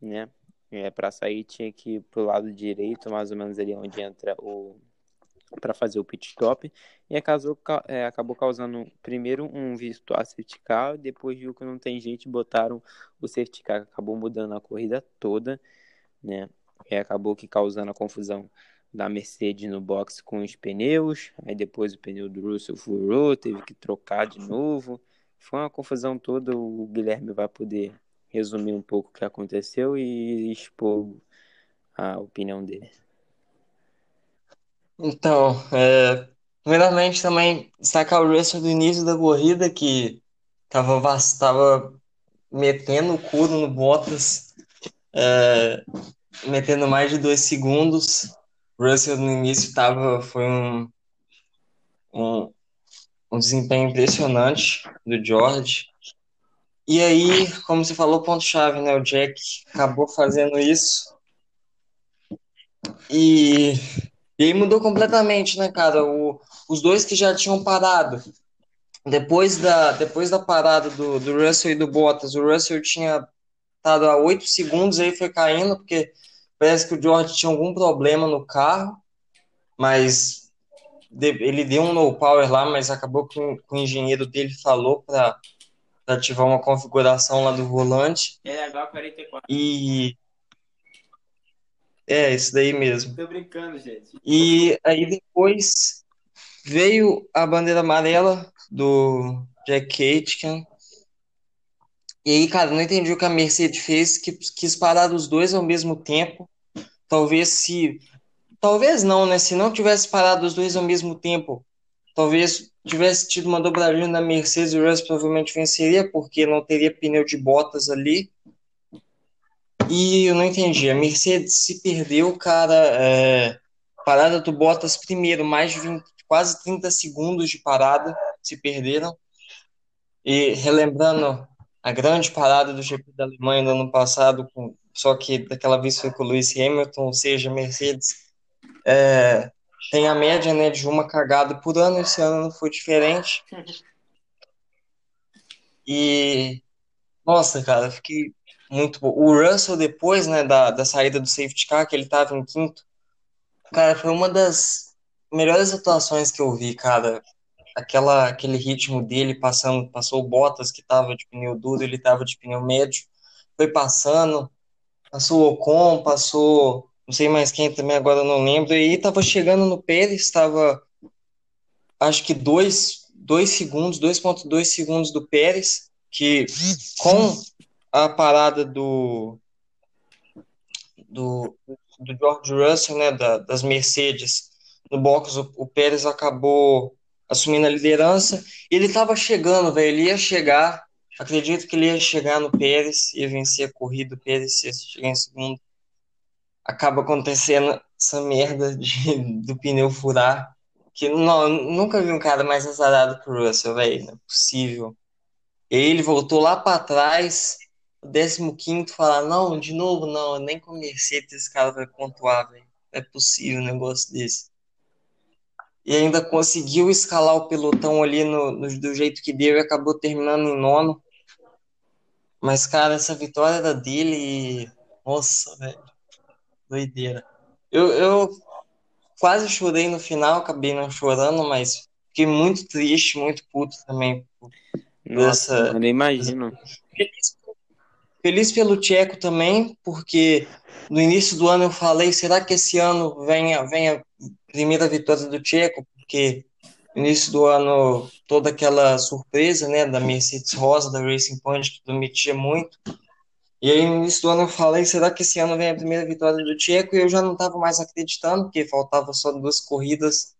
né? É, para sair tinha que ir pro lado direito, mais ou menos ali onde entra o para fazer o pit stop e acabou, é, acabou causando primeiro um virtual safety car, depois viu que não tem jeito, botaram o safety car, acabou mudando a corrida toda, né? E acabou que causando a confusão da Mercedes no box com os pneus, aí depois o pneu do Russell furou, teve que trocar de novo. Foi uma confusão toda, o Guilherme vai poder resumir um pouco o que aconteceu e expor a opinião dele. Então, é, primeiramente também destacar o Russell do início da corrida, que tava, tava metendo o couro no Bottas, é, metendo mais de dois segundos. Russell no início tava, foi um, um, um desempenho impressionante do George. E aí, como você falou, ponto-chave, né? O Jack acabou fazendo isso. E, e aí mudou completamente, né, cara? O, os dois que já tinham parado. Depois da, depois da parada do, do Russell e do Bottas, o Russell tinha estado a 8 segundos, aí foi caindo, porque parece que o George tinha algum problema no carro, mas ele deu um no power lá, mas acabou que o, o engenheiro dele falou para ativar uma configuração lá do volante. LH44. E. É, isso daí mesmo. Tô brincando, gente. E aí depois veio a bandeira amarela do Jack Aitken. E aí, cara, não entendi o que a Mercedes fez, que quis parar os dois ao mesmo tempo. Talvez se. Talvez não, né? Se não tivesse parado os dois ao mesmo tempo, talvez tivesse tido uma dobradinha na Mercedes, o Russell provavelmente venceria, porque não teria pneu de botas ali. E eu não entendi. A Mercedes se perdeu, cara. É, parada do Bottas primeiro, mais de 20, quase 30 segundos de parada se perderam. E relembrando a grande parada do GP da Alemanha no ano passado, com, só que daquela vez foi com o Lewis Hamilton, ou seja, a Mercedes é, tem a média né, de uma cagada por ano, esse ano não foi diferente. E, nossa, cara, fiquei muito bom. O Russell, depois né, da, da saída do safety car, que ele estava em quinto, cara, foi uma das melhores atuações que eu vi, cara aquela, aquele ritmo dele passando, passou o Bottas que estava de pneu duro, ele estava de pneu médio, foi passando, passou o Ocon, passou não sei mais quem também agora não lembro, e estava chegando no Pérez, estava acho que dois, dois segundos, 2.2 segundos do Pérez, que com a parada do do, do George Russell, né, da, das Mercedes no box, o, o Pérez acabou assumindo a liderança. Ele estava chegando, velho. Ele ia chegar. Acredito que ele ia chegar no Pérez, ia vencer a corrida. O Pérez ia chegar em segundo. Acaba acontecendo essa merda de, do pneu furar. Que não, nunca vi um cara mais azarado que o Russell, velho. Não é possível. Ele voltou lá para trás, o 15 falar: Não, de novo, não, nem com Mercedes esse cara vai pontuar, velho. Não é possível um negócio desse e ainda conseguiu escalar o pelotão ali no, no, do jeito que deu e acabou terminando em nono. Mas, cara, essa vitória era dele. Nossa, velho. Doideira. Eu, eu quase chorei no final, acabei não chorando, mas fiquei muito triste, muito puto também. Nossa, dessa, eu nem imagino. Feliz, feliz pelo Tcheco também, porque no início do ano eu falei, será que esse ano venha, venha primeira vitória do Tcheco, porque no início do ano toda aquela surpresa, né, da Mercedes Rosa, da Racing Point, que prometia muito. E aí no início do ano eu falei, será que esse ano vem a primeira vitória do Tcheco? E eu já não estava mais acreditando, porque faltava só duas corridas.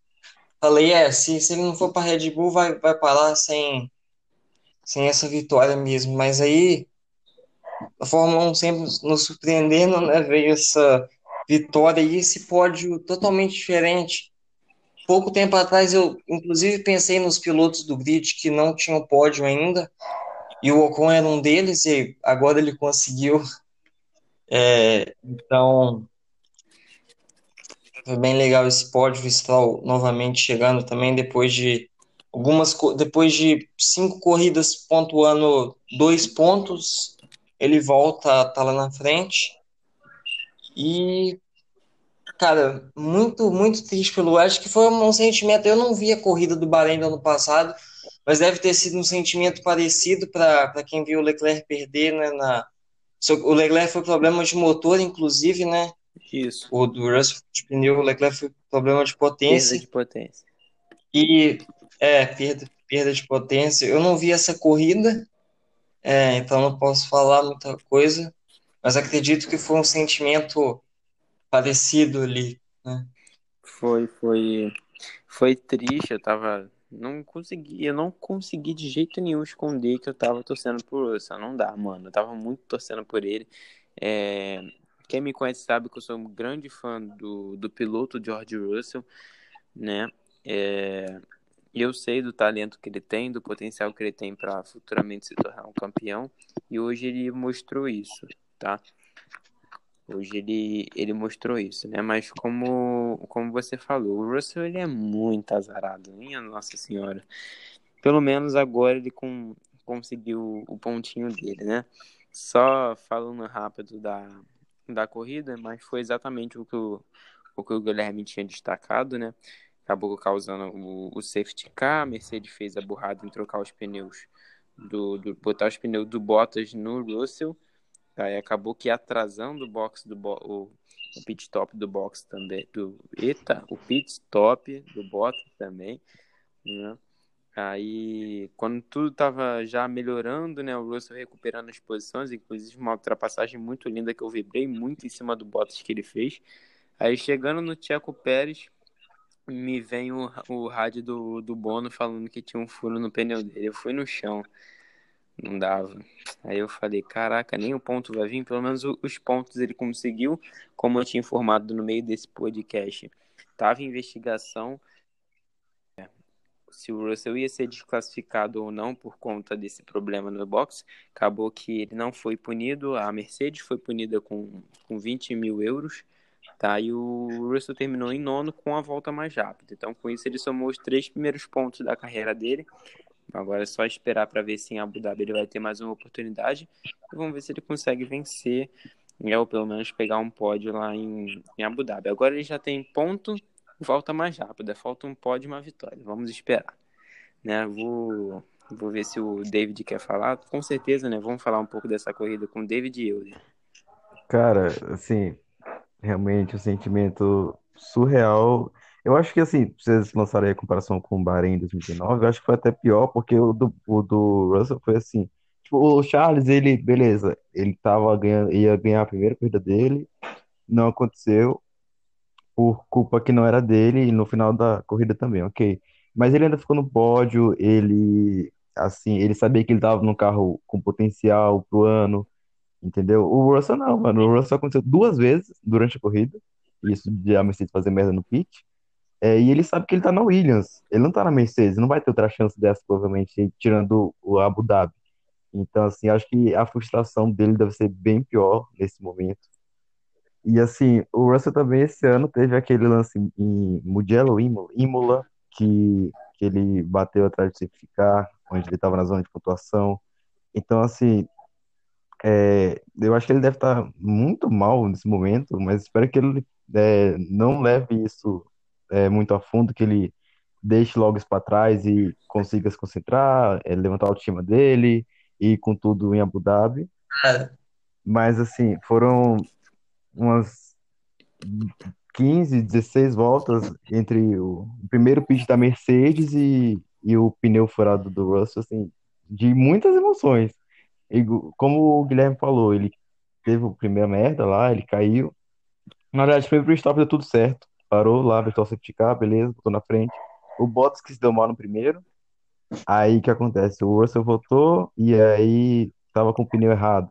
Falei, é, se, se ele não for para Red Bull, vai, vai parar sem, sem essa vitória mesmo. Mas aí, a Fórmula 1 sempre nos surpreendendo, né, veio essa vitória e esse pódio totalmente diferente. Pouco tempo atrás eu, inclusive, pensei nos pilotos do grid que não tinham pódio ainda, e o Ocon era um deles, e agora ele conseguiu. É, então, foi bem legal esse pódio, o Stroll novamente chegando também depois de algumas depois de cinco corridas pontuando dois pontos, ele volta tá lá na frente. E, cara, muito, muito triste pelo. Acho que foi um sentimento. Eu não vi a corrida do Bahrein do ano passado, mas deve ter sido um sentimento parecido para quem viu o Leclerc perder, né? Na, o Leclerc foi problema de motor, inclusive, né? Isso. O do Russell de pneu, o Leclerc foi problema de potência. Perda de potência. E, é, perda, perda de potência. Eu não vi essa corrida, é, então não posso falar muita coisa mas acredito que foi um sentimento parecido ali, né? Foi, foi, foi triste, eu tava, não consegui, eu não consegui de jeito nenhum esconder que eu tava torcendo por Russell, não dá, mano, eu tava muito torcendo por ele, é, quem me conhece sabe que eu sou um grande fã do, do piloto George Russell, né, é, eu sei do talento que ele tem, do potencial que ele tem para futuramente se tornar um campeão, e hoje ele mostrou isso tá? Hoje ele, ele mostrou isso, né? Mas como, como você falou, o Russell ele é muito azarado, minha Nossa Senhora. Pelo menos agora ele com, conseguiu o pontinho dele, né? Só falando rápido da, da corrida, mas foi exatamente o que o, o que o Guilherme tinha destacado, né? Acabou causando o, o safety car, a Mercedes fez a burrada em trocar os pneus do, do botar os pneus do Bottas no Russell Aí acabou que atrasando o box do bo o, o pit stop do box também. Do, eita, o pit stop do Bottas também. Né? Aí, quando tudo estava já melhorando, né, o Russell recuperando as posições, inclusive uma ultrapassagem muito linda que eu vibrei muito em cima do Bottas que ele fez. Aí, chegando no Tcheco Pérez, me vem o, o rádio do, do Bono falando que tinha um furo no pneu dele. Eu fui no chão. Não dava. Aí eu falei, caraca, nem o ponto vai vir. Pelo menos os pontos ele conseguiu, como eu tinha informado no meio desse podcast. Tava em investigação se o Russell ia ser desclassificado ou não por conta desse problema no box. Acabou que ele não foi punido, a Mercedes foi punida com, com 20 mil euros, tá? E o Russell terminou em nono com a volta mais rápida. Então, com isso, ele somou os três primeiros pontos da carreira dele. Agora é só esperar para ver se em Abu Dhabi ele vai ter mais uma oportunidade. E vamos ver se ele consegue vencer, né, ou pelo menos pegar um pódio lá em, em Abu Dhabi. Agora ele já tem ponto volta mais rápida. Falta um pódio e uma vitória. Vamos esperar. Né? Vou, vou ver se o David quer falar. Com certeza, né? Vamos falar um pouco dessa corrida com o David e eu. Cara, assim, realmente o um sentimento surreal. Eu acho que, assim, vocês lançaram aí a comparação com o Bahrein em 2019, eu acho que foi até pior, porque o do, o do Russell foi assim. Tipo, o Charles, ele, beleza, ele tava ganhando, ia ganhar a primeira corrida dele, não aconteceu por culpa que não era dele e no final da corrida também, ok. Mas ele ainda ficou no pódio, ele assim, ele sabia que ele estava num carro com potencial pro ano, entendeu? O Russell não, mano. O Russell aconteceu duas vezes durante a corrida, isso de a Mercedes fazer merda no pit. É, e ele sabe que ele tá na Williams, ele não tá na Mercedes, não vai ter outra chance dessa, provavelmente, tirando o Abu Dhabi. Então, assim, acho que a frustração dele deve ser bem pior nesse momento. E assim, o Russell também esse ano teve aquele lance em Mugello, Imola, que, que ele bateu atrás de certificar, onde ele estava na zona de pontuação. Então, assim, é, eu acho que ele deve estar tá muito mal nesse momento, mas espero que ele é, não leve isso é, muito a fundo, que ele deixe logo isso para trás e consiga se concentrar, é, levantar a autoestima dele e com tudo em Abu Dhabi. É. Mas, assim, foram umas 15, 16 voltas entre o primeiro pitch da Mercedes e, e o pneu furado do Russell, assim, de muitas emoções. E, como o Guilherme falou, ele teve a primeira merda lá, ele caiu. Na verdade, foi pro stop, deu tudo certo. Parou lá, o safety car, beleza, botou na frente. O Bottas que se deu mal no primeiro. Aí o que acontece? O Russell voltou e aí tava com o pneu errado.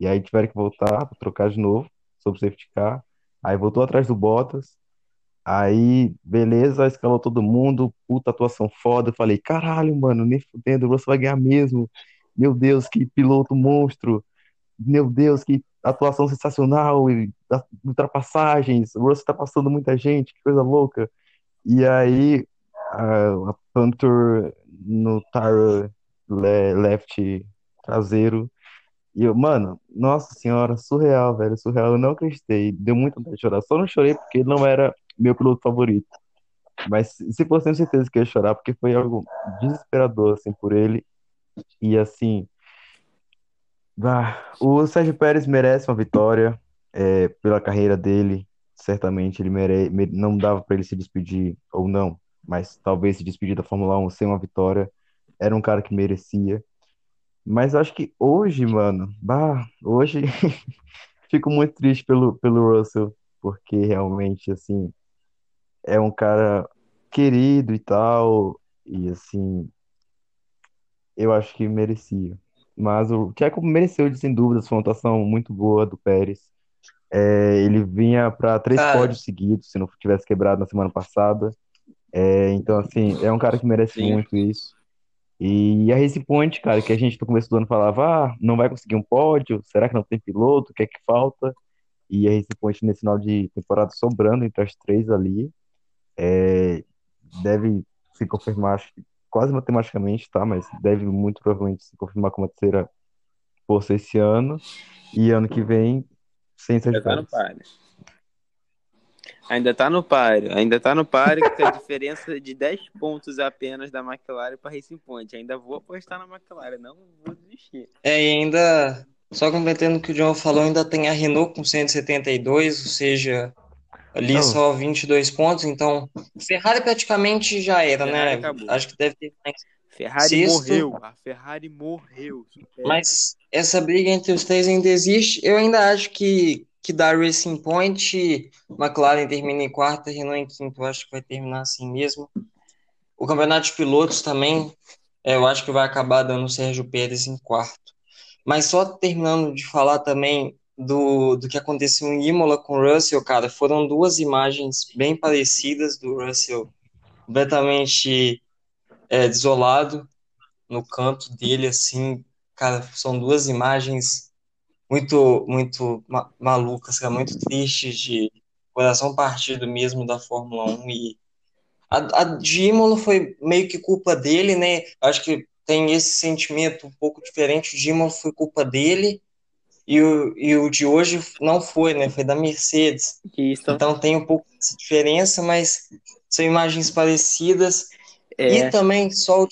E aí tiveram que voltar para trocar de novo sobre o safety car. Aí voltou atrás do Bottas. Aí, beleza, escalou todo mundo. Puta atuação foda. Eu falei, caralho, mano, nem fudendo, o Russell vai ganhar mesmo. Meu Deus, que piloto monstro. Meu Deus, que atuação sensacional. E ultrapassagens. O Russell tá passando muita gente, que coisa louca. E aí, a, a Panther no tire left traseiro e eu, mano, nossa senhora, surreal, velho, surreal. Eu não acreditei. Deu muito vontade de chorar. Só não chorei porque não era meu piloto favorito. Mas se fosse, tenho certeza que ia chorar, porque foi algo desesperador, assim, por ele. E assim. Ah, o Sérgio Pérez merece uma vitória é, pela carreira dele. Certamente ele merece. Não dava para ele se despedir, ou não, mas talvez se despedir da Fórmula 1 sem uma vitória. Era um cara que merecia. Mas acho que hoje, mano, bah, hoje fico muito triste pelo, pelo Russell, porque realmente, assim, é um cara querido e tal, e assim, eu acho que merecia. Mas o Tcheco mereceu, sem dúvidas, foi uma atuação muito boa do Pérez. É, ele vinha para três cara. pódios seguidos, se não tivesse quebrado na semana passada. É, então, assim, é um cara que merece Sim. muito isso. E a Race Point, cara, que a gente no começo do ano falava, ah, não vai conseguir um pódio, será que não tem piloto, o que é que falta? E a Race Point nesse final de temporada sobrando entre as três ali, é, deve se confirmar, acho que quase matematicamente, tá? Mas deve muito provavelmente se confirmar como a terceira força esse ano, e ano que vem, sem ser tá no Ainda tá no páreo, ainda tá no páreo, com a diferença de 10 pontos apenas da McLaren para Racing Point. Ainda vou apostar na McLaren, não vou desistir. É, e ainda, só completando o que o John falou, ainda tem a Renault com 172, ou seja, ali só 22 pontos, então Ferrari praticamente já era, Ferrari né? Acabou. Acho que deve ter mais. Ferrari Sexto, morreu, a Ferrari morreu. Mas essa briga entre os três ainda existe. Eu ainda acho que que dá Racing Point, McLaren termina em quarta, Renault em quinto, eu acho que vai terminar assim mesmo. O campeonato de pilotos também, é, eu acho que vai acabar dando o Sérgio Pérez em quarto. Mas só terminando de falar também do, do que aconteceu em Imola com o Russell, cara, foram duas imagens bem parecidas do Russell completamente é, desolado no canto dele, assim, cara, são duas imagens muito, muito ma malucas, cara, muito tristes, de coração partido mesmo da Fórmula 1 e a, a de Imola foi meio que culpa dele, né? Acho que tem esse sentimento um pouco diferente. O Imola foi culpa dele e o, e o de hoje não foi, né? Foi da Mercedes. Isso. Então tem um pouco de diferença, mas são imagens parecidas. É. E também, só,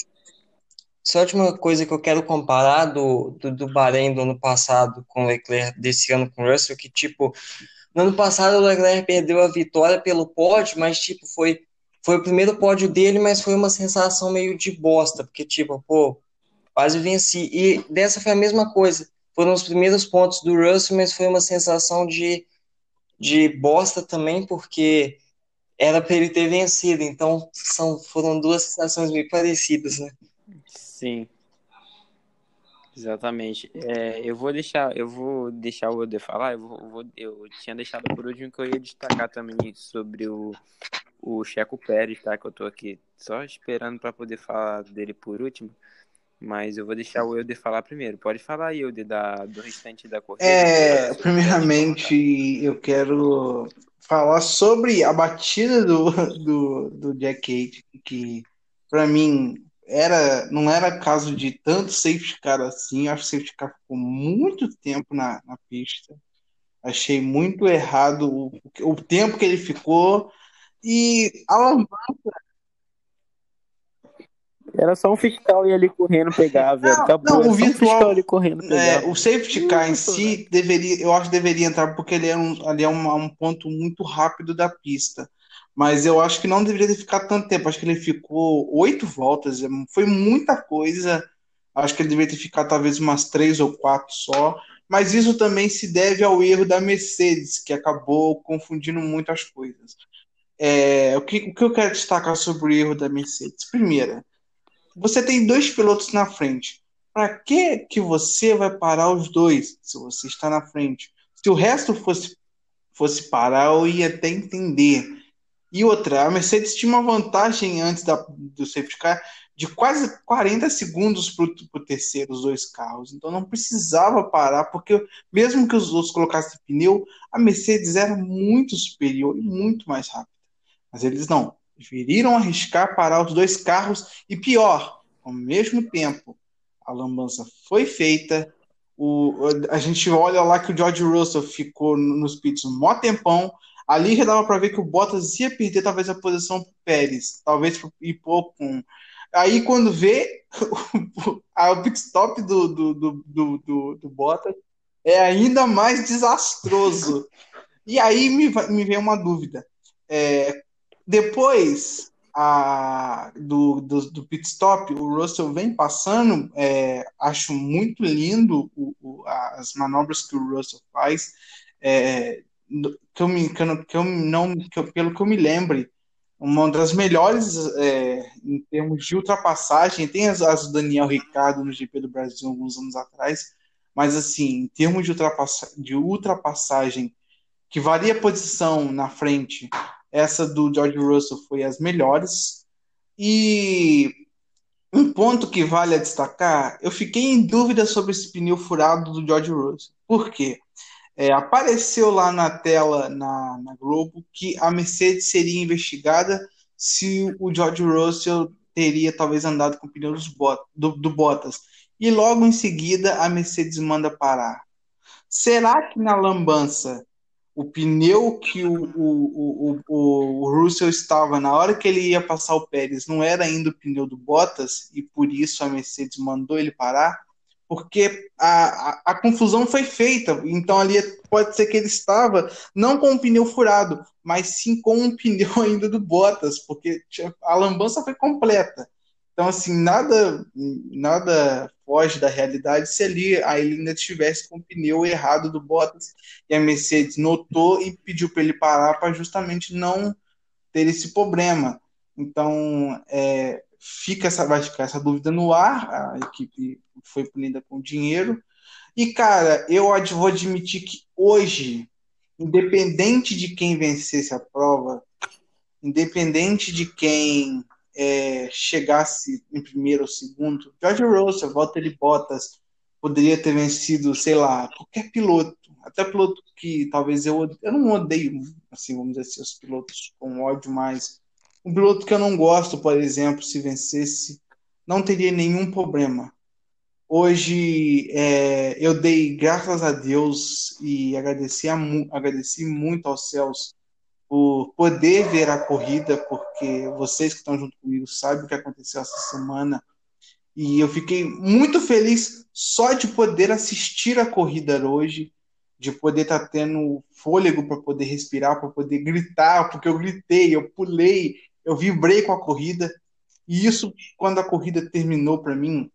só a última coisa que eu quero comparar do, do, do Bahrein do ano passado com o Leclerc desse ano com o Russell, que tipo, no ano passado o Leclerc perdeu a vitória pelo pódio, mas tipo, foi foi o primeiro pódio dele, mas foi uma sensação meio de bosta, porque, tipo, pô, quase venci. E dessa foi a mesma coisa. Foram os primeiros pontos do Russell, mas foi uma sensação de, de bosta também, porque era para ele ter vencido. Então, são, foram duas sensações meio parecidas, né? Sim. Exatamente. É, eu vou deixar, eu vou deixar o Ode falar. Eu, vou, eu, tinha deixado por último que eu ia destacar também sobre o, o Checo Pérez, tá? Que eu tô aqui só esperando para poder falar dele por último. Mas eu vou deixar o Eude falar primeiro. Pode falar, Eude, da, do restante da corrida. É, primeiramente eu quero falar sobre a batida do, do, do Jack Cage, que para mim era, não era caso de tanto safety car assim. Acho que o safety car ficou muito tempo na, na pista. Achei muito errado o, o tempo que ele ficou. E a lambança. Era só um fiscal ir ali correndo pegar, velho. Não, Acabou. não, o um virtual- fiscal ali correndo pegar. É, o safety car em si deveria, eu acho que deveria entrar porque ele é um, ali é um, um ponto muito rápido da pista. Mas eu acho que não deveria ter ficado tanto tempo. Acho que ele ficou oito voltas, é, foi muita coisa. Acho que ele deveria ter ficado talvez umas três ou quatro só. Mas isso também se deve ao erro da Mercedes, que acabou confundindo muito as coisas. É, o que, o que eu quero destacar sobre o erro da Mercedes? Primeira, você tem dois pilotos na frente. Para que que você vai parar os dois se você está na frente? Se o resto fosse fosse parar, eu ia até entender. E outra, a Mercedes tinha uma vantagem antes da, do safety car de quase 40 segundos para o terceiro, os dois carros. Então não precisava parar, porque mesmo que os outros colocassem pneu, a Mercedes era muito superior e muito mais rápida. Mas eles não. Preferiram arriscar parar os dois carros e pior, ao mesmo tempo, a lambança foi feita. O, a gente olha lá que o George Russell ficou nos pits um mó tempão. Ali já dava para ver que o Bottas ia perder talvez a posição para Pérez, talvez ir pouco com. Aí quando vê o pit stop do, do, do, do, do, do Bottas é ainda mais desastroso. E aí me, me vem uma dúvida. É, depois a, do, do, do, pit stop, o Russell vem passando. É, acho muito lindo o, o, as manobras que o Russell faz. É, que eu, me, que eu, que eu não, que eu, pelo que eu me lembre, uma das melhores é, em termos de ultrapassagem. Tem as, as do Daniel Ricardo no GP do Brasil alguns anos atrás, mas assim, em termos de, ultrapassa, de ultrapassagem, que varia a posição na frente, essa do George Russell foi as melhores. E um ponto que vale a destacar, eu fiquei em dúvida sobre esse pneu furado do George Russell. Por quê? É, apareceu lá na tela na, na, Globo que a Mercedes seria investigada se o George Russell teria talvez andado com o pneu do, do Bottas. E logo em seguida a Mercedes manda parar. Será que na lambança o pneu que o, o, o, o, Russell estava na hora que ele ia passar o Pérez não era ainda o pneu do Bottas e por isso a Mercedes mandou ele parar? Porque a, a, a, confusão foi feita, então ali pode ser que ele estava não com o pneu furado, mas sim com um pneu ainda do Bottas, porque a lambança foi completa. Então, assim, nada, nada foge da realidade se ali a ele ainda estivesse com o pneu errado do Bottas e a Mercedes notou e pediu para ele parar para justamente não ter esse problema. Então, é, fica essa, vai ficar essa dúvida no ar, a equipe foi punida com dinheiro. E, cara, eu vou admitir que hoje, independente de quem vencesse a prova, independente de quem é, chegasse em primeiro ou segundo, George Russell, Valtteri Bottas, poderia ter vencido, sei lá, qualquer piloto, até piloto que talvez eu eu não odeio, assim, vamos dizer assim, os pilotos com ódio, mas um piloto que eu não gosto, por exemplo, se vencesse, não teria nenhum problema. Hoje é, eu dei graças a Deus e agradeci, a, agradeci muito aos céus por poder ver a corrida, porque vocês que estão junto comigo sabem o que aconteceu essa semana. E eu fiquei muito feliz só de poder assistir a corrida hoje, de poder estar tá tendo fôlego para poder respirar, para poder gritar, porque eu gritei, eu pulei, eu vibrei com a corrida. E isso, quando a corrida terminou para mim,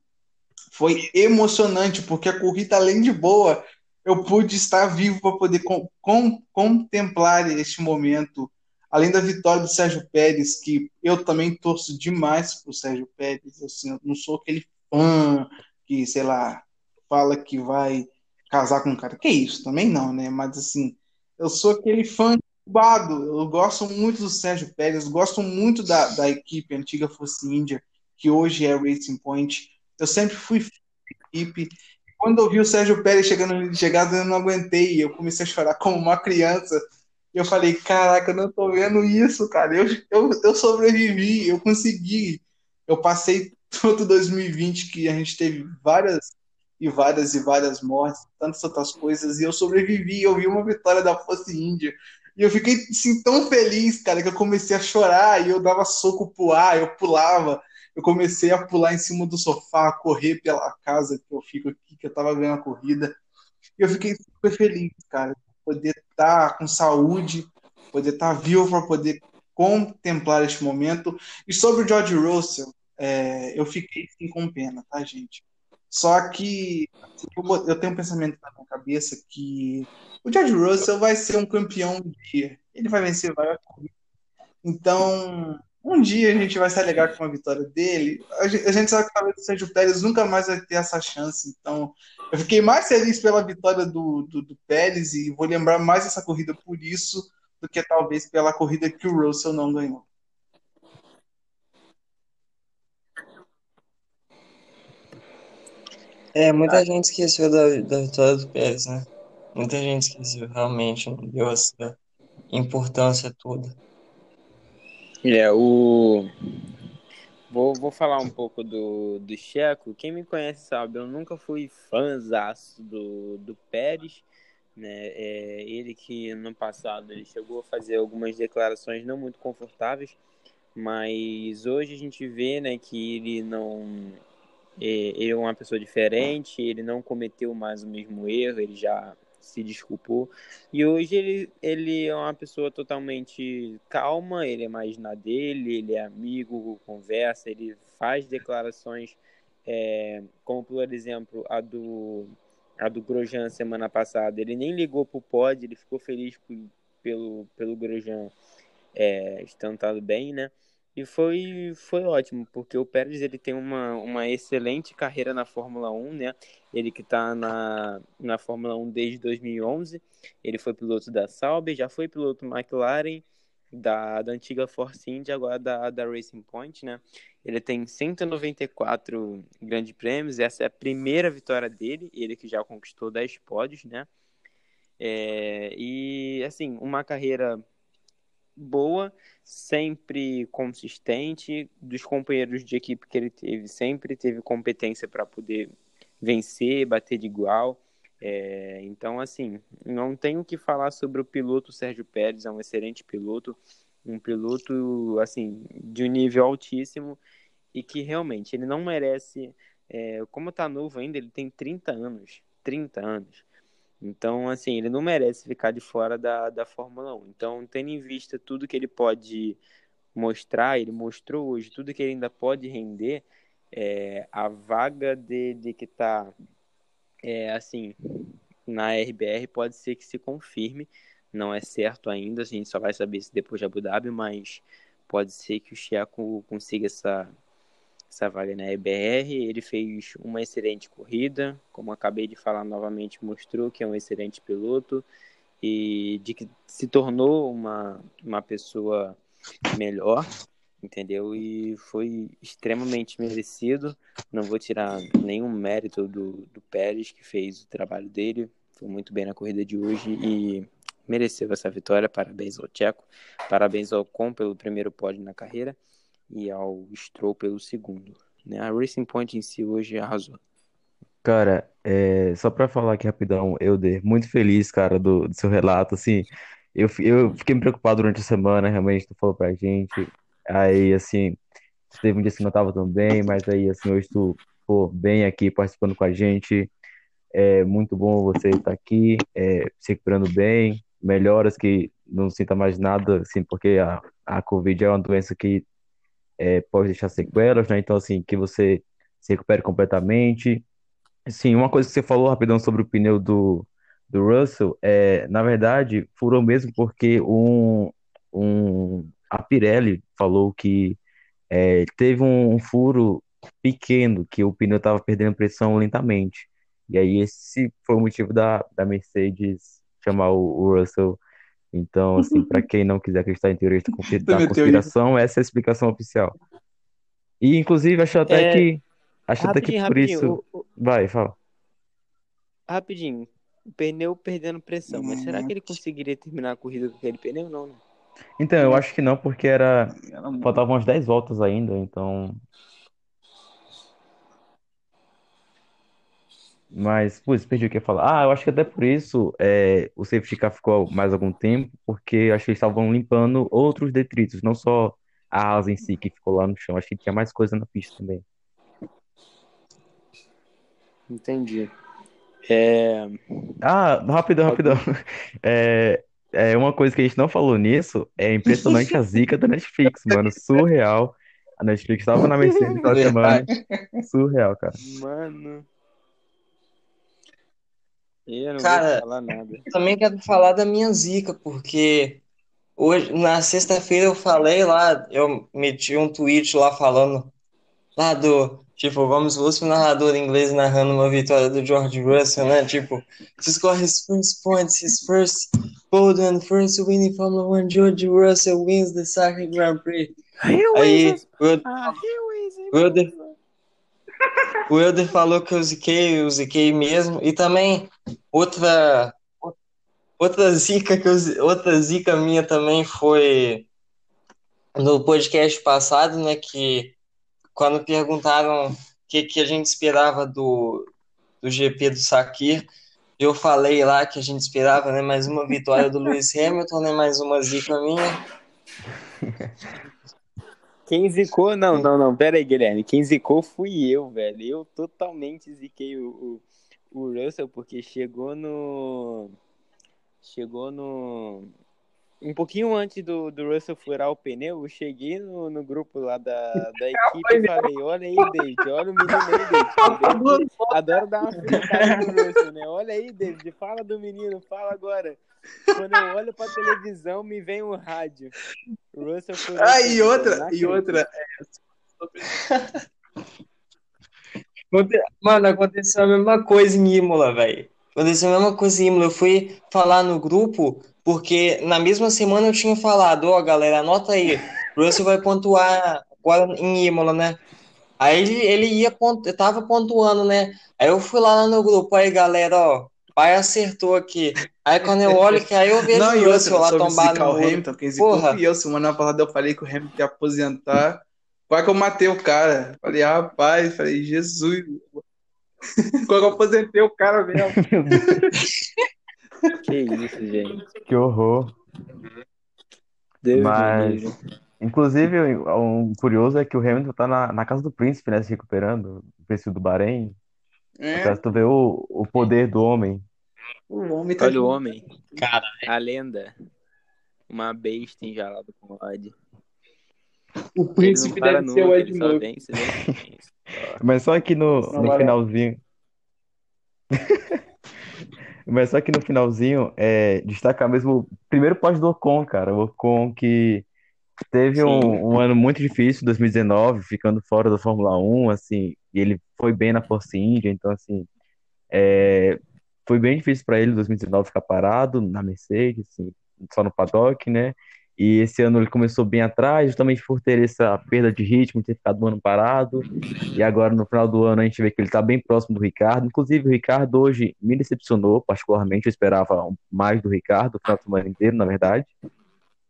foi emocionante, porque a corrida, além de boa, eu pude estar vivo para poder com, com, contemplar este momento. Além da vitória do Sérgio Pérez, que eu também torço demais para o Sérgio Pérez. Assim, eu não sou aquele fã que, sei lá, fala que vai casar com um cara. Que isso, também não, né? Mas assim, eu sou aquele fã incubado. Eu gosto muito do Sérgio Pérez, gosto muito da, da equipe antiga Force India, que hoje é Racing Point. Eu sempre fui equipe quando eu vi o Sérgio Pérez chegando no chegada, eu não aguentei. Eu comecei a chorar como uma criança. Eu falei, caraca, eu não tô vendo isso, cara. Eu, eu, eu sobrevivi, eu consegui. Eu passei todo 2020 que a gente teve várias e várias e várias mortes, tantas outras coisas, e eu sobrevivi. Eu vi uma vitória da Força Índia. E eu fiquei assim, tão feliz, cara, que eu comecei a chorar e eu dava soco pro ar, eu pulava eu comecei a pular em cima do sofá, a correr pela casa que eu fico aqui, que eu tava vendo a corrida. E eu fiquei super feliz, cara, poder estar tá com saúde, poder estar tá vivo para poder contemplar este momento. E sobre o George Russell, é, eu fiquei sim, com pena, tá, gente? Só que assim, eu, tenho um pensamento na minha cabeça que o George Russell vai ser um campeão um dia. Ele vai vencer várias corridas. Então, um dia a gente vai se alegar com a vitória dele. A gente, sabe que talvez o Sérgio Pérez nunca mais vai ter essa chance. Então, eu fiquei mais feliz pela vitória do, do, do Pérez e vou lembrar mais essa corrida por isso do que talvez pela corrida que o Russell não ganhou. É, muita gente esqueceu da, da vitória do Pérez, né? Muita gente esqueceu, realmente, não deu essa importância toda. É, o. Vou, vou falar um pouco do, do Checo. Quem me conhece sabe, eu nunca fui fãzaço do, do Pérez. Né? É, ele que no passado ele chegou a fazer algumas declarações não muito confortáveis, mas hoje a gente vê né, que ele não. É, ele é uma pessoa diferente, ele não cometeu mais o mesmo erro, ele já se desculpou. E hoje ele, ele é uma pessoa totalmente calma, ele é mais na dele, ele é amigo, conversa, ele faz declarações, é, como por exemplo a do, a do Grosjean semana passada. Ele nem ligou pro pod, ele ficou feliz pelo, pelo Grosjean é, estando bem, né? E foi, foi ótimo, porque o Pérez ele tem uma, uma excelente carreira na Fórmula 1, né? Ele que está na, na Fórmula 1 desde 2011. Ele foi piloto da Sauber, já foi piloto McLaren, da, da antiga Force India, agora da, da Racing Point, né? Ele tem 194 grandes prêmios, essa é a primeira vitória dele, ele que já conquistou 10 pódios, né? É, e, assim, uma carreira boa, sempre consistente, dos companheiros de equipe que ele teve, sempre teve competência para poder vencer, bater de igual. É, então, assim, não tenho que falar sobre o piloto Sérgio Pérez, é um excelente piloto, um piloto, assim, de um nível altíssimo e que realmente ele não merece, é, como tá novo ainda, ele tem 30 anos, 30 anos. Então, assim, ele não merece ficar de fora da, da Fórmula 1. Então, tendo em vista tudo que ele pode mostrar, ele mostrou hoje tudo que ele ainda pode render, é, a vaga de, de que tá é, assim na RBR pode ser que se confirme, não é certo ainda, a gente só vai saber se depois de Abu Dhabi, mas pode ser que o Chiaco consiga essa, essa vaga na RBR. Ele fez uma excelente corrida, como acabei de falar novamente, mostrou que é um excelente piloto e de que se tornou uma, uma pessoa melhor, entendeu? E foi extremamente merecido. Não vou tirar nenhum mérito do, do Pérez, que fez o trabalho dele, foi muito bem na corrida de hoje e mereceu essa vitória. Parabéns ao Tcheco, parabéns ao Com pelo primeiro pódio na carreira e ao Stroll pelo segundo. Né? A Racing Point em si hoje arrasou. Cara, é, só pra falar aqui rapidão, Euder, muito feliz, cara, do, do seu relato, assim, eu, eu fiquei me preocupado durante a semana, realmente, tu falou pra gente, aí, assim, teve um dia que não tava tão bem, mas aí, assim, hoje tu, pô, bem aqui, participando com a gente, é muito bom você estar aqui, é, se recuperando bem, melhoras que não sinta mais nada, assim, porque a, a Covid é uma doença que é, pode deixar sequelas, né? Então, assim, que você se recupere completamente. Sim, uma coisa que você falou rapidão sobre o pneu do, do Russell, é, na verdade, furou mesmo porque um, um, a Pirelli falou que é, teve um, um furo pequeno, que o pneu estava perdendo pressão lentamente. E aí esse foi o motivo da, da Mercedes chamar o, o Russell. Então, assim, para quem não quiser acreditar em teorias da teoria. conspiração, essa é a explicação oficial. E, inclusive, acho até É, que acho até que Rapidinho, por rapidinho. isso. o- o- Vai, fala. rapidinho. O pneu perdendo pressão, mas será que ele conseguiria terminar a corrida com aquele pneu? Não, né? Então, eu acho que não, porque era faltavam umas 10 voltas ainda, então. Mas, putz, perdi o que ia falar. Ah, eu acho que até por isso é, o safety car ficou mais algum tempo, porque acho que eles estavam limpando outros detritos, não só a asa em si que ficou lá no chão. Acho que tinha mais coisa na pista também. Entendi. É, Ah, rapidão, rapidão. É, é uma coisa que a gente não falou nisso, é impressionante a zica da Netflix, mano. Surreal. A Netflix estava na Mercedes aquela semana. Surreal, cara. mano. Eu não Cara, vou falar nada. Também quero falar da minha zica, porque hoje, na sexta-feira eu falei lá, eu meti um tweet lá falando lá do, tipo, fosse um narrador inglês narrando uma vitória do George Russell, né? Tipo, to score his first points, his first and first win in Formula One, George Russell wins the Sakura Grand Prix. Aí, o o Elder, o Elder falou que eu ziquei, eu ziquei mesmo, e também outra outra zica que eu, outra zica minha também foi no podcast passado, né, que quando perguntaram o que, que a gente esperava do, do GP do Sakir, eu falei lá que a gente esperava, né, mais uma vitória do Lewis Hamilton, né, mais uma zica minha. Quem zicou? Não, não, não. Pera aí, Guilherme. Quem zicou fui eu, velho. Eu totalmente ziquei o, o, o Russell, porque chegou no. Chegou no. Um pouquinho antes do, do Russell furar o pneu, eu cheguei no, no grupo lá da, da equipe e falei: Olha aí, David, olha o menino aí, David. Adoro dar uma no Russell, né? Olha aí, David, fala do menino, fala agora. Quando eu olho pra televisão, me vem um rádio. O Russell o Ah, e outra, e outra. Aconte- Mano, aconteceu a mesma coisa em Imola, velho. Aconteceu a mesma coisa em Imola. Eu fui falar no grupo, porque na mesma semana eu tinha falado, ó, galera, anota aí. Russell vai pontuar agora em Imola, né? Aí ele, ele ia pontu... tava pontuando, né? Aí eu fui lá no grupo, aí galera, ó, o pai acertou aqui. Aí quando eu olho, que aí eu vejo Não, e o Russell outra, lá tombado no. Hamilton, quem Porra. fui eu. Semana passada eu falei que o Hamilton ia aposentar. Quase que eu matei o cara. Falei, rapaz, falei, Jesus. Quase que eu aposentei o cara mesmo. Deus, Que isso, gente. que horror. Deus Mas- me livre. Inclusive, um curioso é que o Hamilton tá na, na casa do príncipe, né? Se recuperando. O príncipe do Bahrein. É, tu ver o, o poder do homem. O homem tá Olha o homem. Cara, A lenda. Uma besta enjalada com ódio. O príncipe para deve ser o nunca, Ed Murphy. vence, vence. Mas só que no, Não no vale. finalzinho. Mas só que no finalzinho, é, destacar mesmo o primeiro pódio do Ocon, cara. O Ocon que teve um, um ano muito difícil, 2019, ficando fora da Fórmula 1, assim, e ele foi bem na Force India, então, assim, é, foi bem difícil para ele em 2019 ficar parado na Mercedes, assim, só no paddock, né? E esse ano ele começou bem atrás, justamente por ter essa perda de ritmo, ter ficado um ano parado. E agora no final do ano a gente vê que ele está bem próximo do Ricardo. Inclusive, o Ricardo hoje me decepcionou, particularmente. Eu esperava mais do Ricardo o final inteiro, na verdade.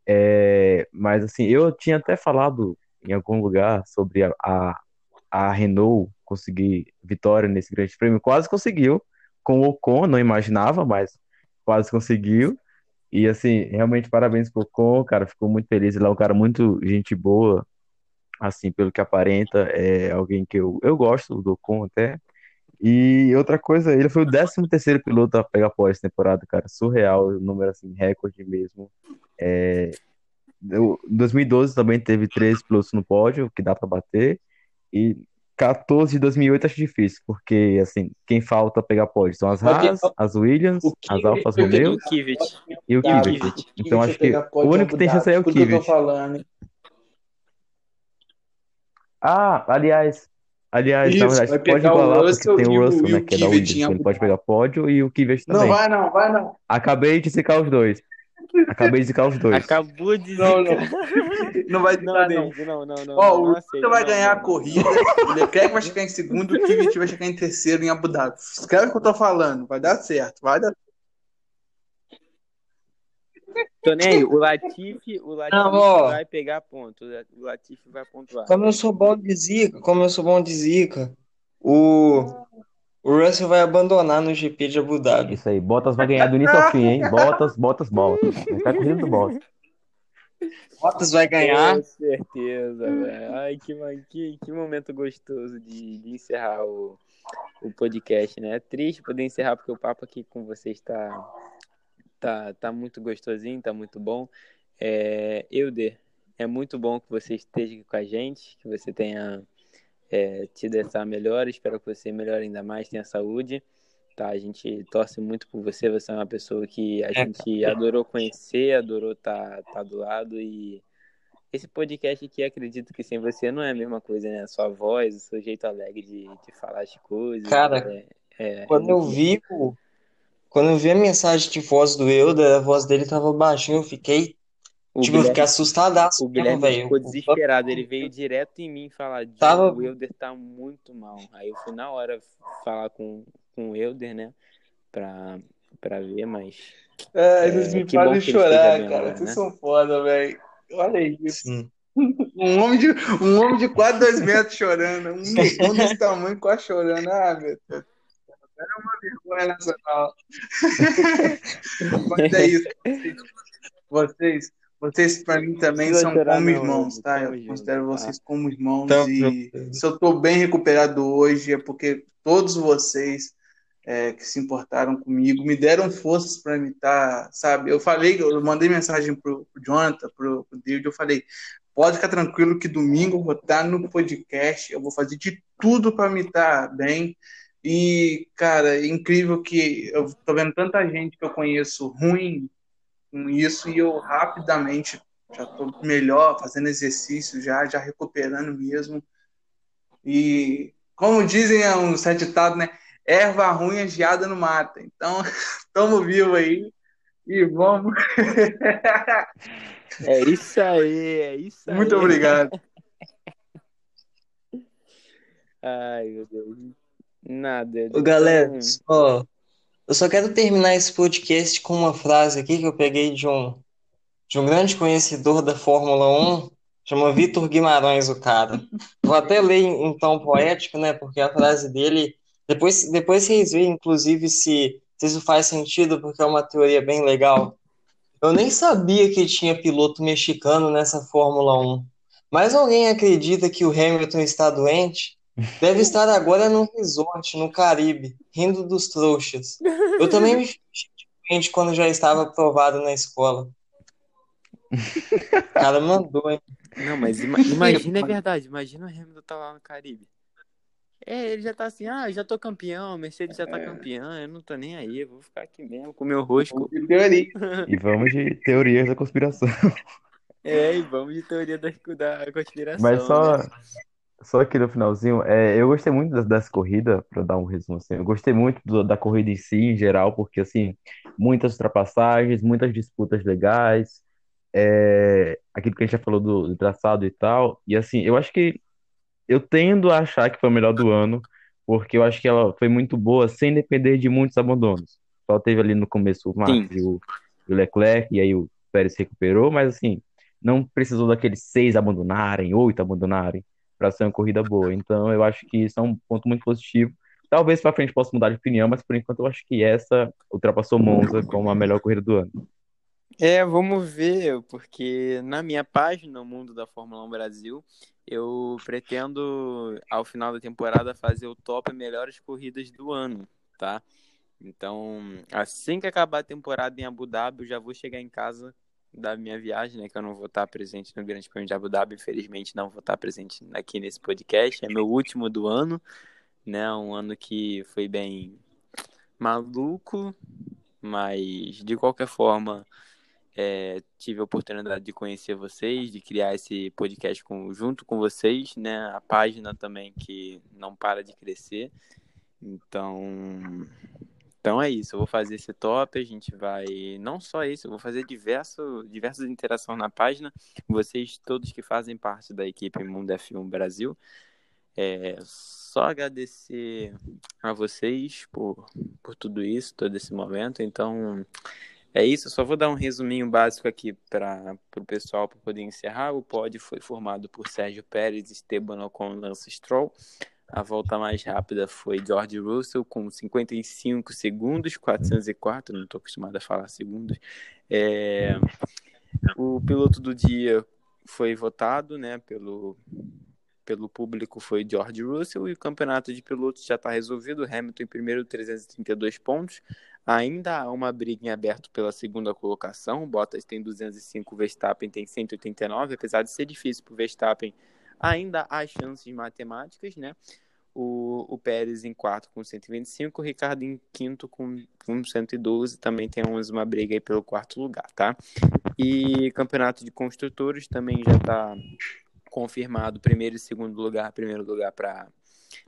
É, mas assim, eu tinha até falado em algum lugar sobre a, a, a Renault conseguir vitória nesse grande prêmio. Quase conseguiu. Com o Ocon, não imaginava, mas quase conseguiu. E assim, realmente parabéns pro Ocon, cara, ficou muito feliz. Ele é um cara muito gente boa, assim, pelo que aparenta, é alguém que eu, eu gosto do Ocon até. E outra coisa, ele foi o 13 terceiro piloto a pegar pós essa temporada, cara, surreal, número assim, recorde mesmo. É, eu- em 2012 também teve três pilotos no pódio, que dá pra bater. E 14 de 2008 acho difícil, porque assim, quem falta pegar pódio são as Haas, as Williams, as Alfas Romeo e o Kvyat. Kvyat Então acho que o único que tem Abu chance é o hein? Ah, aliás, aliás, na Isso, verdade, vai pode igualar porque tem o Russell, né, que é da Williams, ele pode pegar pódio e o Não, também. vai não, vai não. Acabei de zicar os dois. Acabei de zicar os dois. Acabou de Não, zicar. Não vai Não, zicar, não. David, não, não, não. Ó, não, o não aceito, vai não, ganhar não, a corrida, o Leclerc vai chegar em segundo, o Kvyat vai chegar em terceiro em Abu Dhabi. Escreve o que eu tô falando, vai dar certo, vai dar Tô nem aí. O Latifi, o Latifi Não, ó. vai pegar ponto. O Latifi vai pontuar. Como eu sou bom de zica, como eu sou bom de zica, o, o Russell vai abandonar no GP de Abu Dhabi. Isso aí, Bottas vai ganhar do início ao fim, hein? Bottas, Bottas, Bottas. Vai ficar correndo do Bottas. Bottas vai ganhar. Com certeza, velho. Ai, que, que, que momento gostoso de, de encerrar o, o podcast, né? É triste poder encerrar porque o papo aqui com vocês tá, tá, tá muito gostosinho, tá muito bom. É, Euder, é muito bom que você esteja aqui com a gente, que você tenha é, tido essa melhora. Espero que você melhore ainda mais, tenha saúde. Tá, a gente torce muito por você. Você é uma pessoa que a É, gente adorou conhecer, adorou estar tá, tá do lado e esse podcast aqui, acredito que sem você não é a mesma coisa, né? A sua voz, o seu jeito alegre de, de falar as coisas. Cara, é, é, Quando eu vi quando eu vi a mensagem de voz do Euler, a voz dele tava baixinha, eu fiquei, o tipo, eu fiquei Guilherme, assustadaço o mesmo, Guilherme velho. ficou desesperado. Ele veio direto em mim falar: Tava- o Euder tá muito mal. Aí eu fui na hora falar com, com o Euder, né? Pra, pra ver, mas. É, É, vocês me fazem chorar, cara. agora, Vocês né? são foda, velho. Olha isso. Sim. Um homem, de, um homem de quase dois metros chorando. Um negão desse tamanho quase chorando. Ah, meu Deus. Era uma vergonha nacional. Mas é isso. Vocês, vocês para mim também são como não, irmãos, tá? Eu considero tá? vocês como irmãos Tamo e se eu tô bem recuperado hoje é porque todos vocês é, que se importaram comigo me deram forças para me estar, sabe? Eu falei, eu mandei mensagem pro, pro Jonathan, pro, pro David, eu falei, pode ficar tranquilo que domingo eu vou estar no podcast, eu vou fazer de tudo para me estar bem. E, cara, é incrível que eu tô vendo tanta gente que eu conheço ruim com isso e eu rapidamente já tô melhor, fazendo exercício já, já recuperando mesmo. E, como dizem é um certo ditado, né? Erva ruim, é geada no mata. Então, estamos vivos aí e vamos. É isso aí, é isso aí. Muito obrigado. Ai, meu Deus. Nada. Ô, galera, só, eu só quero terminar esse podcast com uma frase aqui que eu peguei de um, de um grande conhecedor da Fórmula 1, chama Vitor Guimarães, o cara. Vou até ler em, em tom poético, né? Porque a frase dele. Depois, depois vocês veem, inclusive, se, se isso faz sentido, porque é uma teoria bem legal. Eu nem sabia que tinha piloto mexicano nessa Fórmula 1. Mas alguém acredita que o Hamilton está doente? Deve estar agora num resort no Caribe, rindo dos trouxas. Eu também me fiquei doente quando já estava aprovado na escola. O cara mandou, hein? Não, mas ima- imagina, é verdade, imagina o Hamilton tá lá no Caribe. É, ele já tá assim, ah, já tô campeão, Mercedes já tá campeã, eu não tô nem aí, eu vou ficar aqui mesmo com o meu rosco. Teoria. E vamos de teorias da conspiração. É, e vamos de teoria da, da conspiração, Mas só, né? Só aqui no finalzinho, é, eu gostei muito das, das corridas, para dar um resumo assim, eu gostei muito do- da corrida em si, em geral, porque assim, muitas ultrapassagens, muitas disputas legais, é, aquilo que a gente já falou do, do traçado e tal, e assim, eu acho que eu tendo a achar que foi a melhor do ano, porque eu acho que ela foi muito boa sem depender de muitos abandonos. Só teve ali no começo o Max Sim. e o, e o Leclerc, e aí o Pérez recuperou, mas assim, não precisou daqueles seis abandonarem, oito abandonarem, para ser uma corrida boa. Então eu acho que isso é um ponto muito positivo. Talvez para frente possa mudar de opinião, mas por enquanto eu acho que essa ultrapassou Monza como a melhor corrida do ano. É, vamos ver, porque na minha página, o Mundo da Fórmula 1 Brasil, eu pretendo, ao final da temporada, fazer o top melhores corridas do ano, tá? Então, assim que acabar a temporada em Abu Dhabi, eu já vou chegar em casa da minha viagem, né? Que eu não vou estar presente no Grande Prêmio de Abu Dhabi, infelizmente não vou estar presente aqui nesse podcast. É meu último do ano, né? Um ano que foi bem maluco, mas de qualquer forma. É, tive a oportunidade de conhecer vocês, de criar esse podcast com, junto com vocês, né? A página também que não para de crescer. Então, então é isso. Eu vou fazer esse top. A gente vai não só isso, eu vou fazer diverso, diversas interações na página. Vocês todos que fazem parte da equipe Mundo F1 Brasil. É, só agradecer a vocês por, por tudo isso, todo esse momento. Então, é isso, só vou dar um resuminho básico aqui para o pessoal para poder encerrar. O pódio foi formado por Sérgio Pérez, Esteban Ocon Lance Stroll. A volta mais rápida foi George Russell com 55 segundos, 404, não estou acostumado a falar segundos. É, o piloto do dia foi votado né, pelo, pelo público, foi George Russell, e o campeonato de pilotos já está resolvido. Hamilton em primeiro, 332 pontos. Ainda há uma briga em aberto pela segunda colocação. Bottas tem 205, o Verstappen tem 189. Apesar de ser difícil para o Verstappen, ainda há chances matemáticas, né? O, o Pérez em quarto com 125, o Ricardo em quinto com, com 112. Também temos uma briga aí pelo quarto lugar, tá? E campeonato de construtores também já está confirmado primeiro e segundo lugar. Primeiro lugar para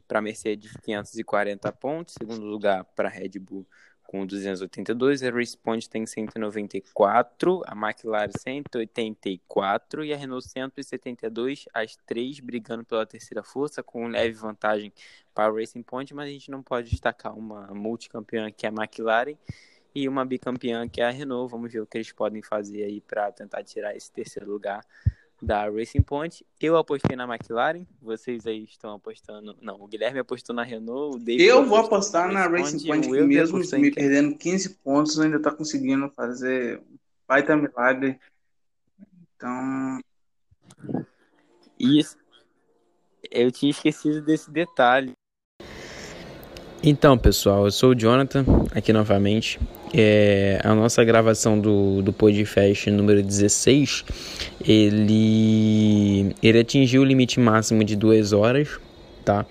para Mercedes 540 pontos, segundo lugar para Red Bull com 282, a Responde tem 194, a McLaren 184 e a Renault 172, as três brigando pela terceira força, com leve vantagem para o Racing Point, mas a gente não pode destacar uma multicampeã que é a McLaren e uma bicampeã que é a Renault. Vamos ver o que eles podem fazer aí para tentar tirar esse terceiro lugar da Racing Point. Eu apostei na McLaren, vocês aí estão apostando. Não, o Guilherme apostou na Renault, o David Eu vou apostar na Racing Point, Euler mesmo me perdendo 15 pontos, ainda tá conseguindo fazer um baita milagre. Então, Isso. Eu tinha esquecido desse detalhe. Então, pessoal, eu sou o Jonathan, aqui novamente. É, a nossa gravação do, do Podfest número 16, ele, ele atingiu o limite máximo de duas horas, tá?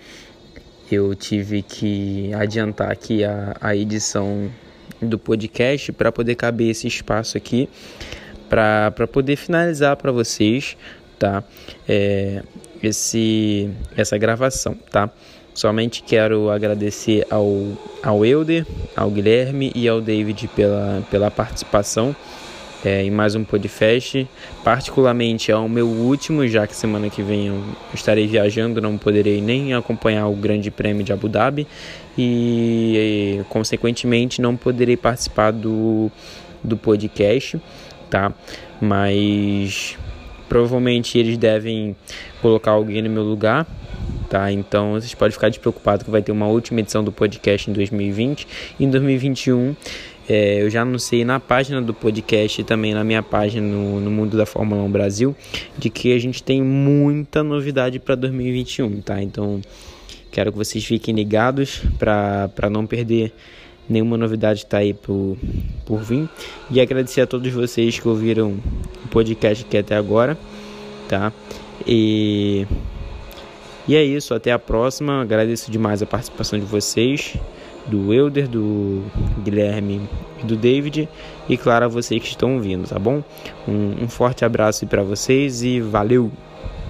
Eu tive que adiantar aqui a, a edição do podcast para poder caber esse espaço aqui, para poder finalizar para vocês, tá? É, esse, essa gravação, tá? Somente quero agradecer ao, ao Euder, ao Guilherme e ao David pela, pela participação é, em mais um podcast. Particularmente ao meu último, já que semana que vem eu estarei viajando, não poderei nem acompanhar o Grande Prêmio de Abu Dhabi e, e consequentemente, não poderei participar do, do podcast, tá? Mas provavelmente eles devem colocar alguém no meu lugar tá? Então vocês podem ficar despreocupados que vai ter uma última edição do podcast em 2020. Em 2021 é, eu já anunciei na página do podcast e também na minha página no, no Mundo da Fórmula 1 Brasil de que a gente tem muita novidade para 2021, tá? Então quero que vocês fiquem ligados para não perder nenhuma novidade está aí por, por vir. E agradecer a todos vocês que ouviram o podcast aqui até agora. tá? E e é isso, até a próxima. Agradeço demais a participação de vocês, do Elder, do Guilherme e do David, e claro a vocês que estão ouvindo, tá bom? Um, um forte abraço para vocês e valeu!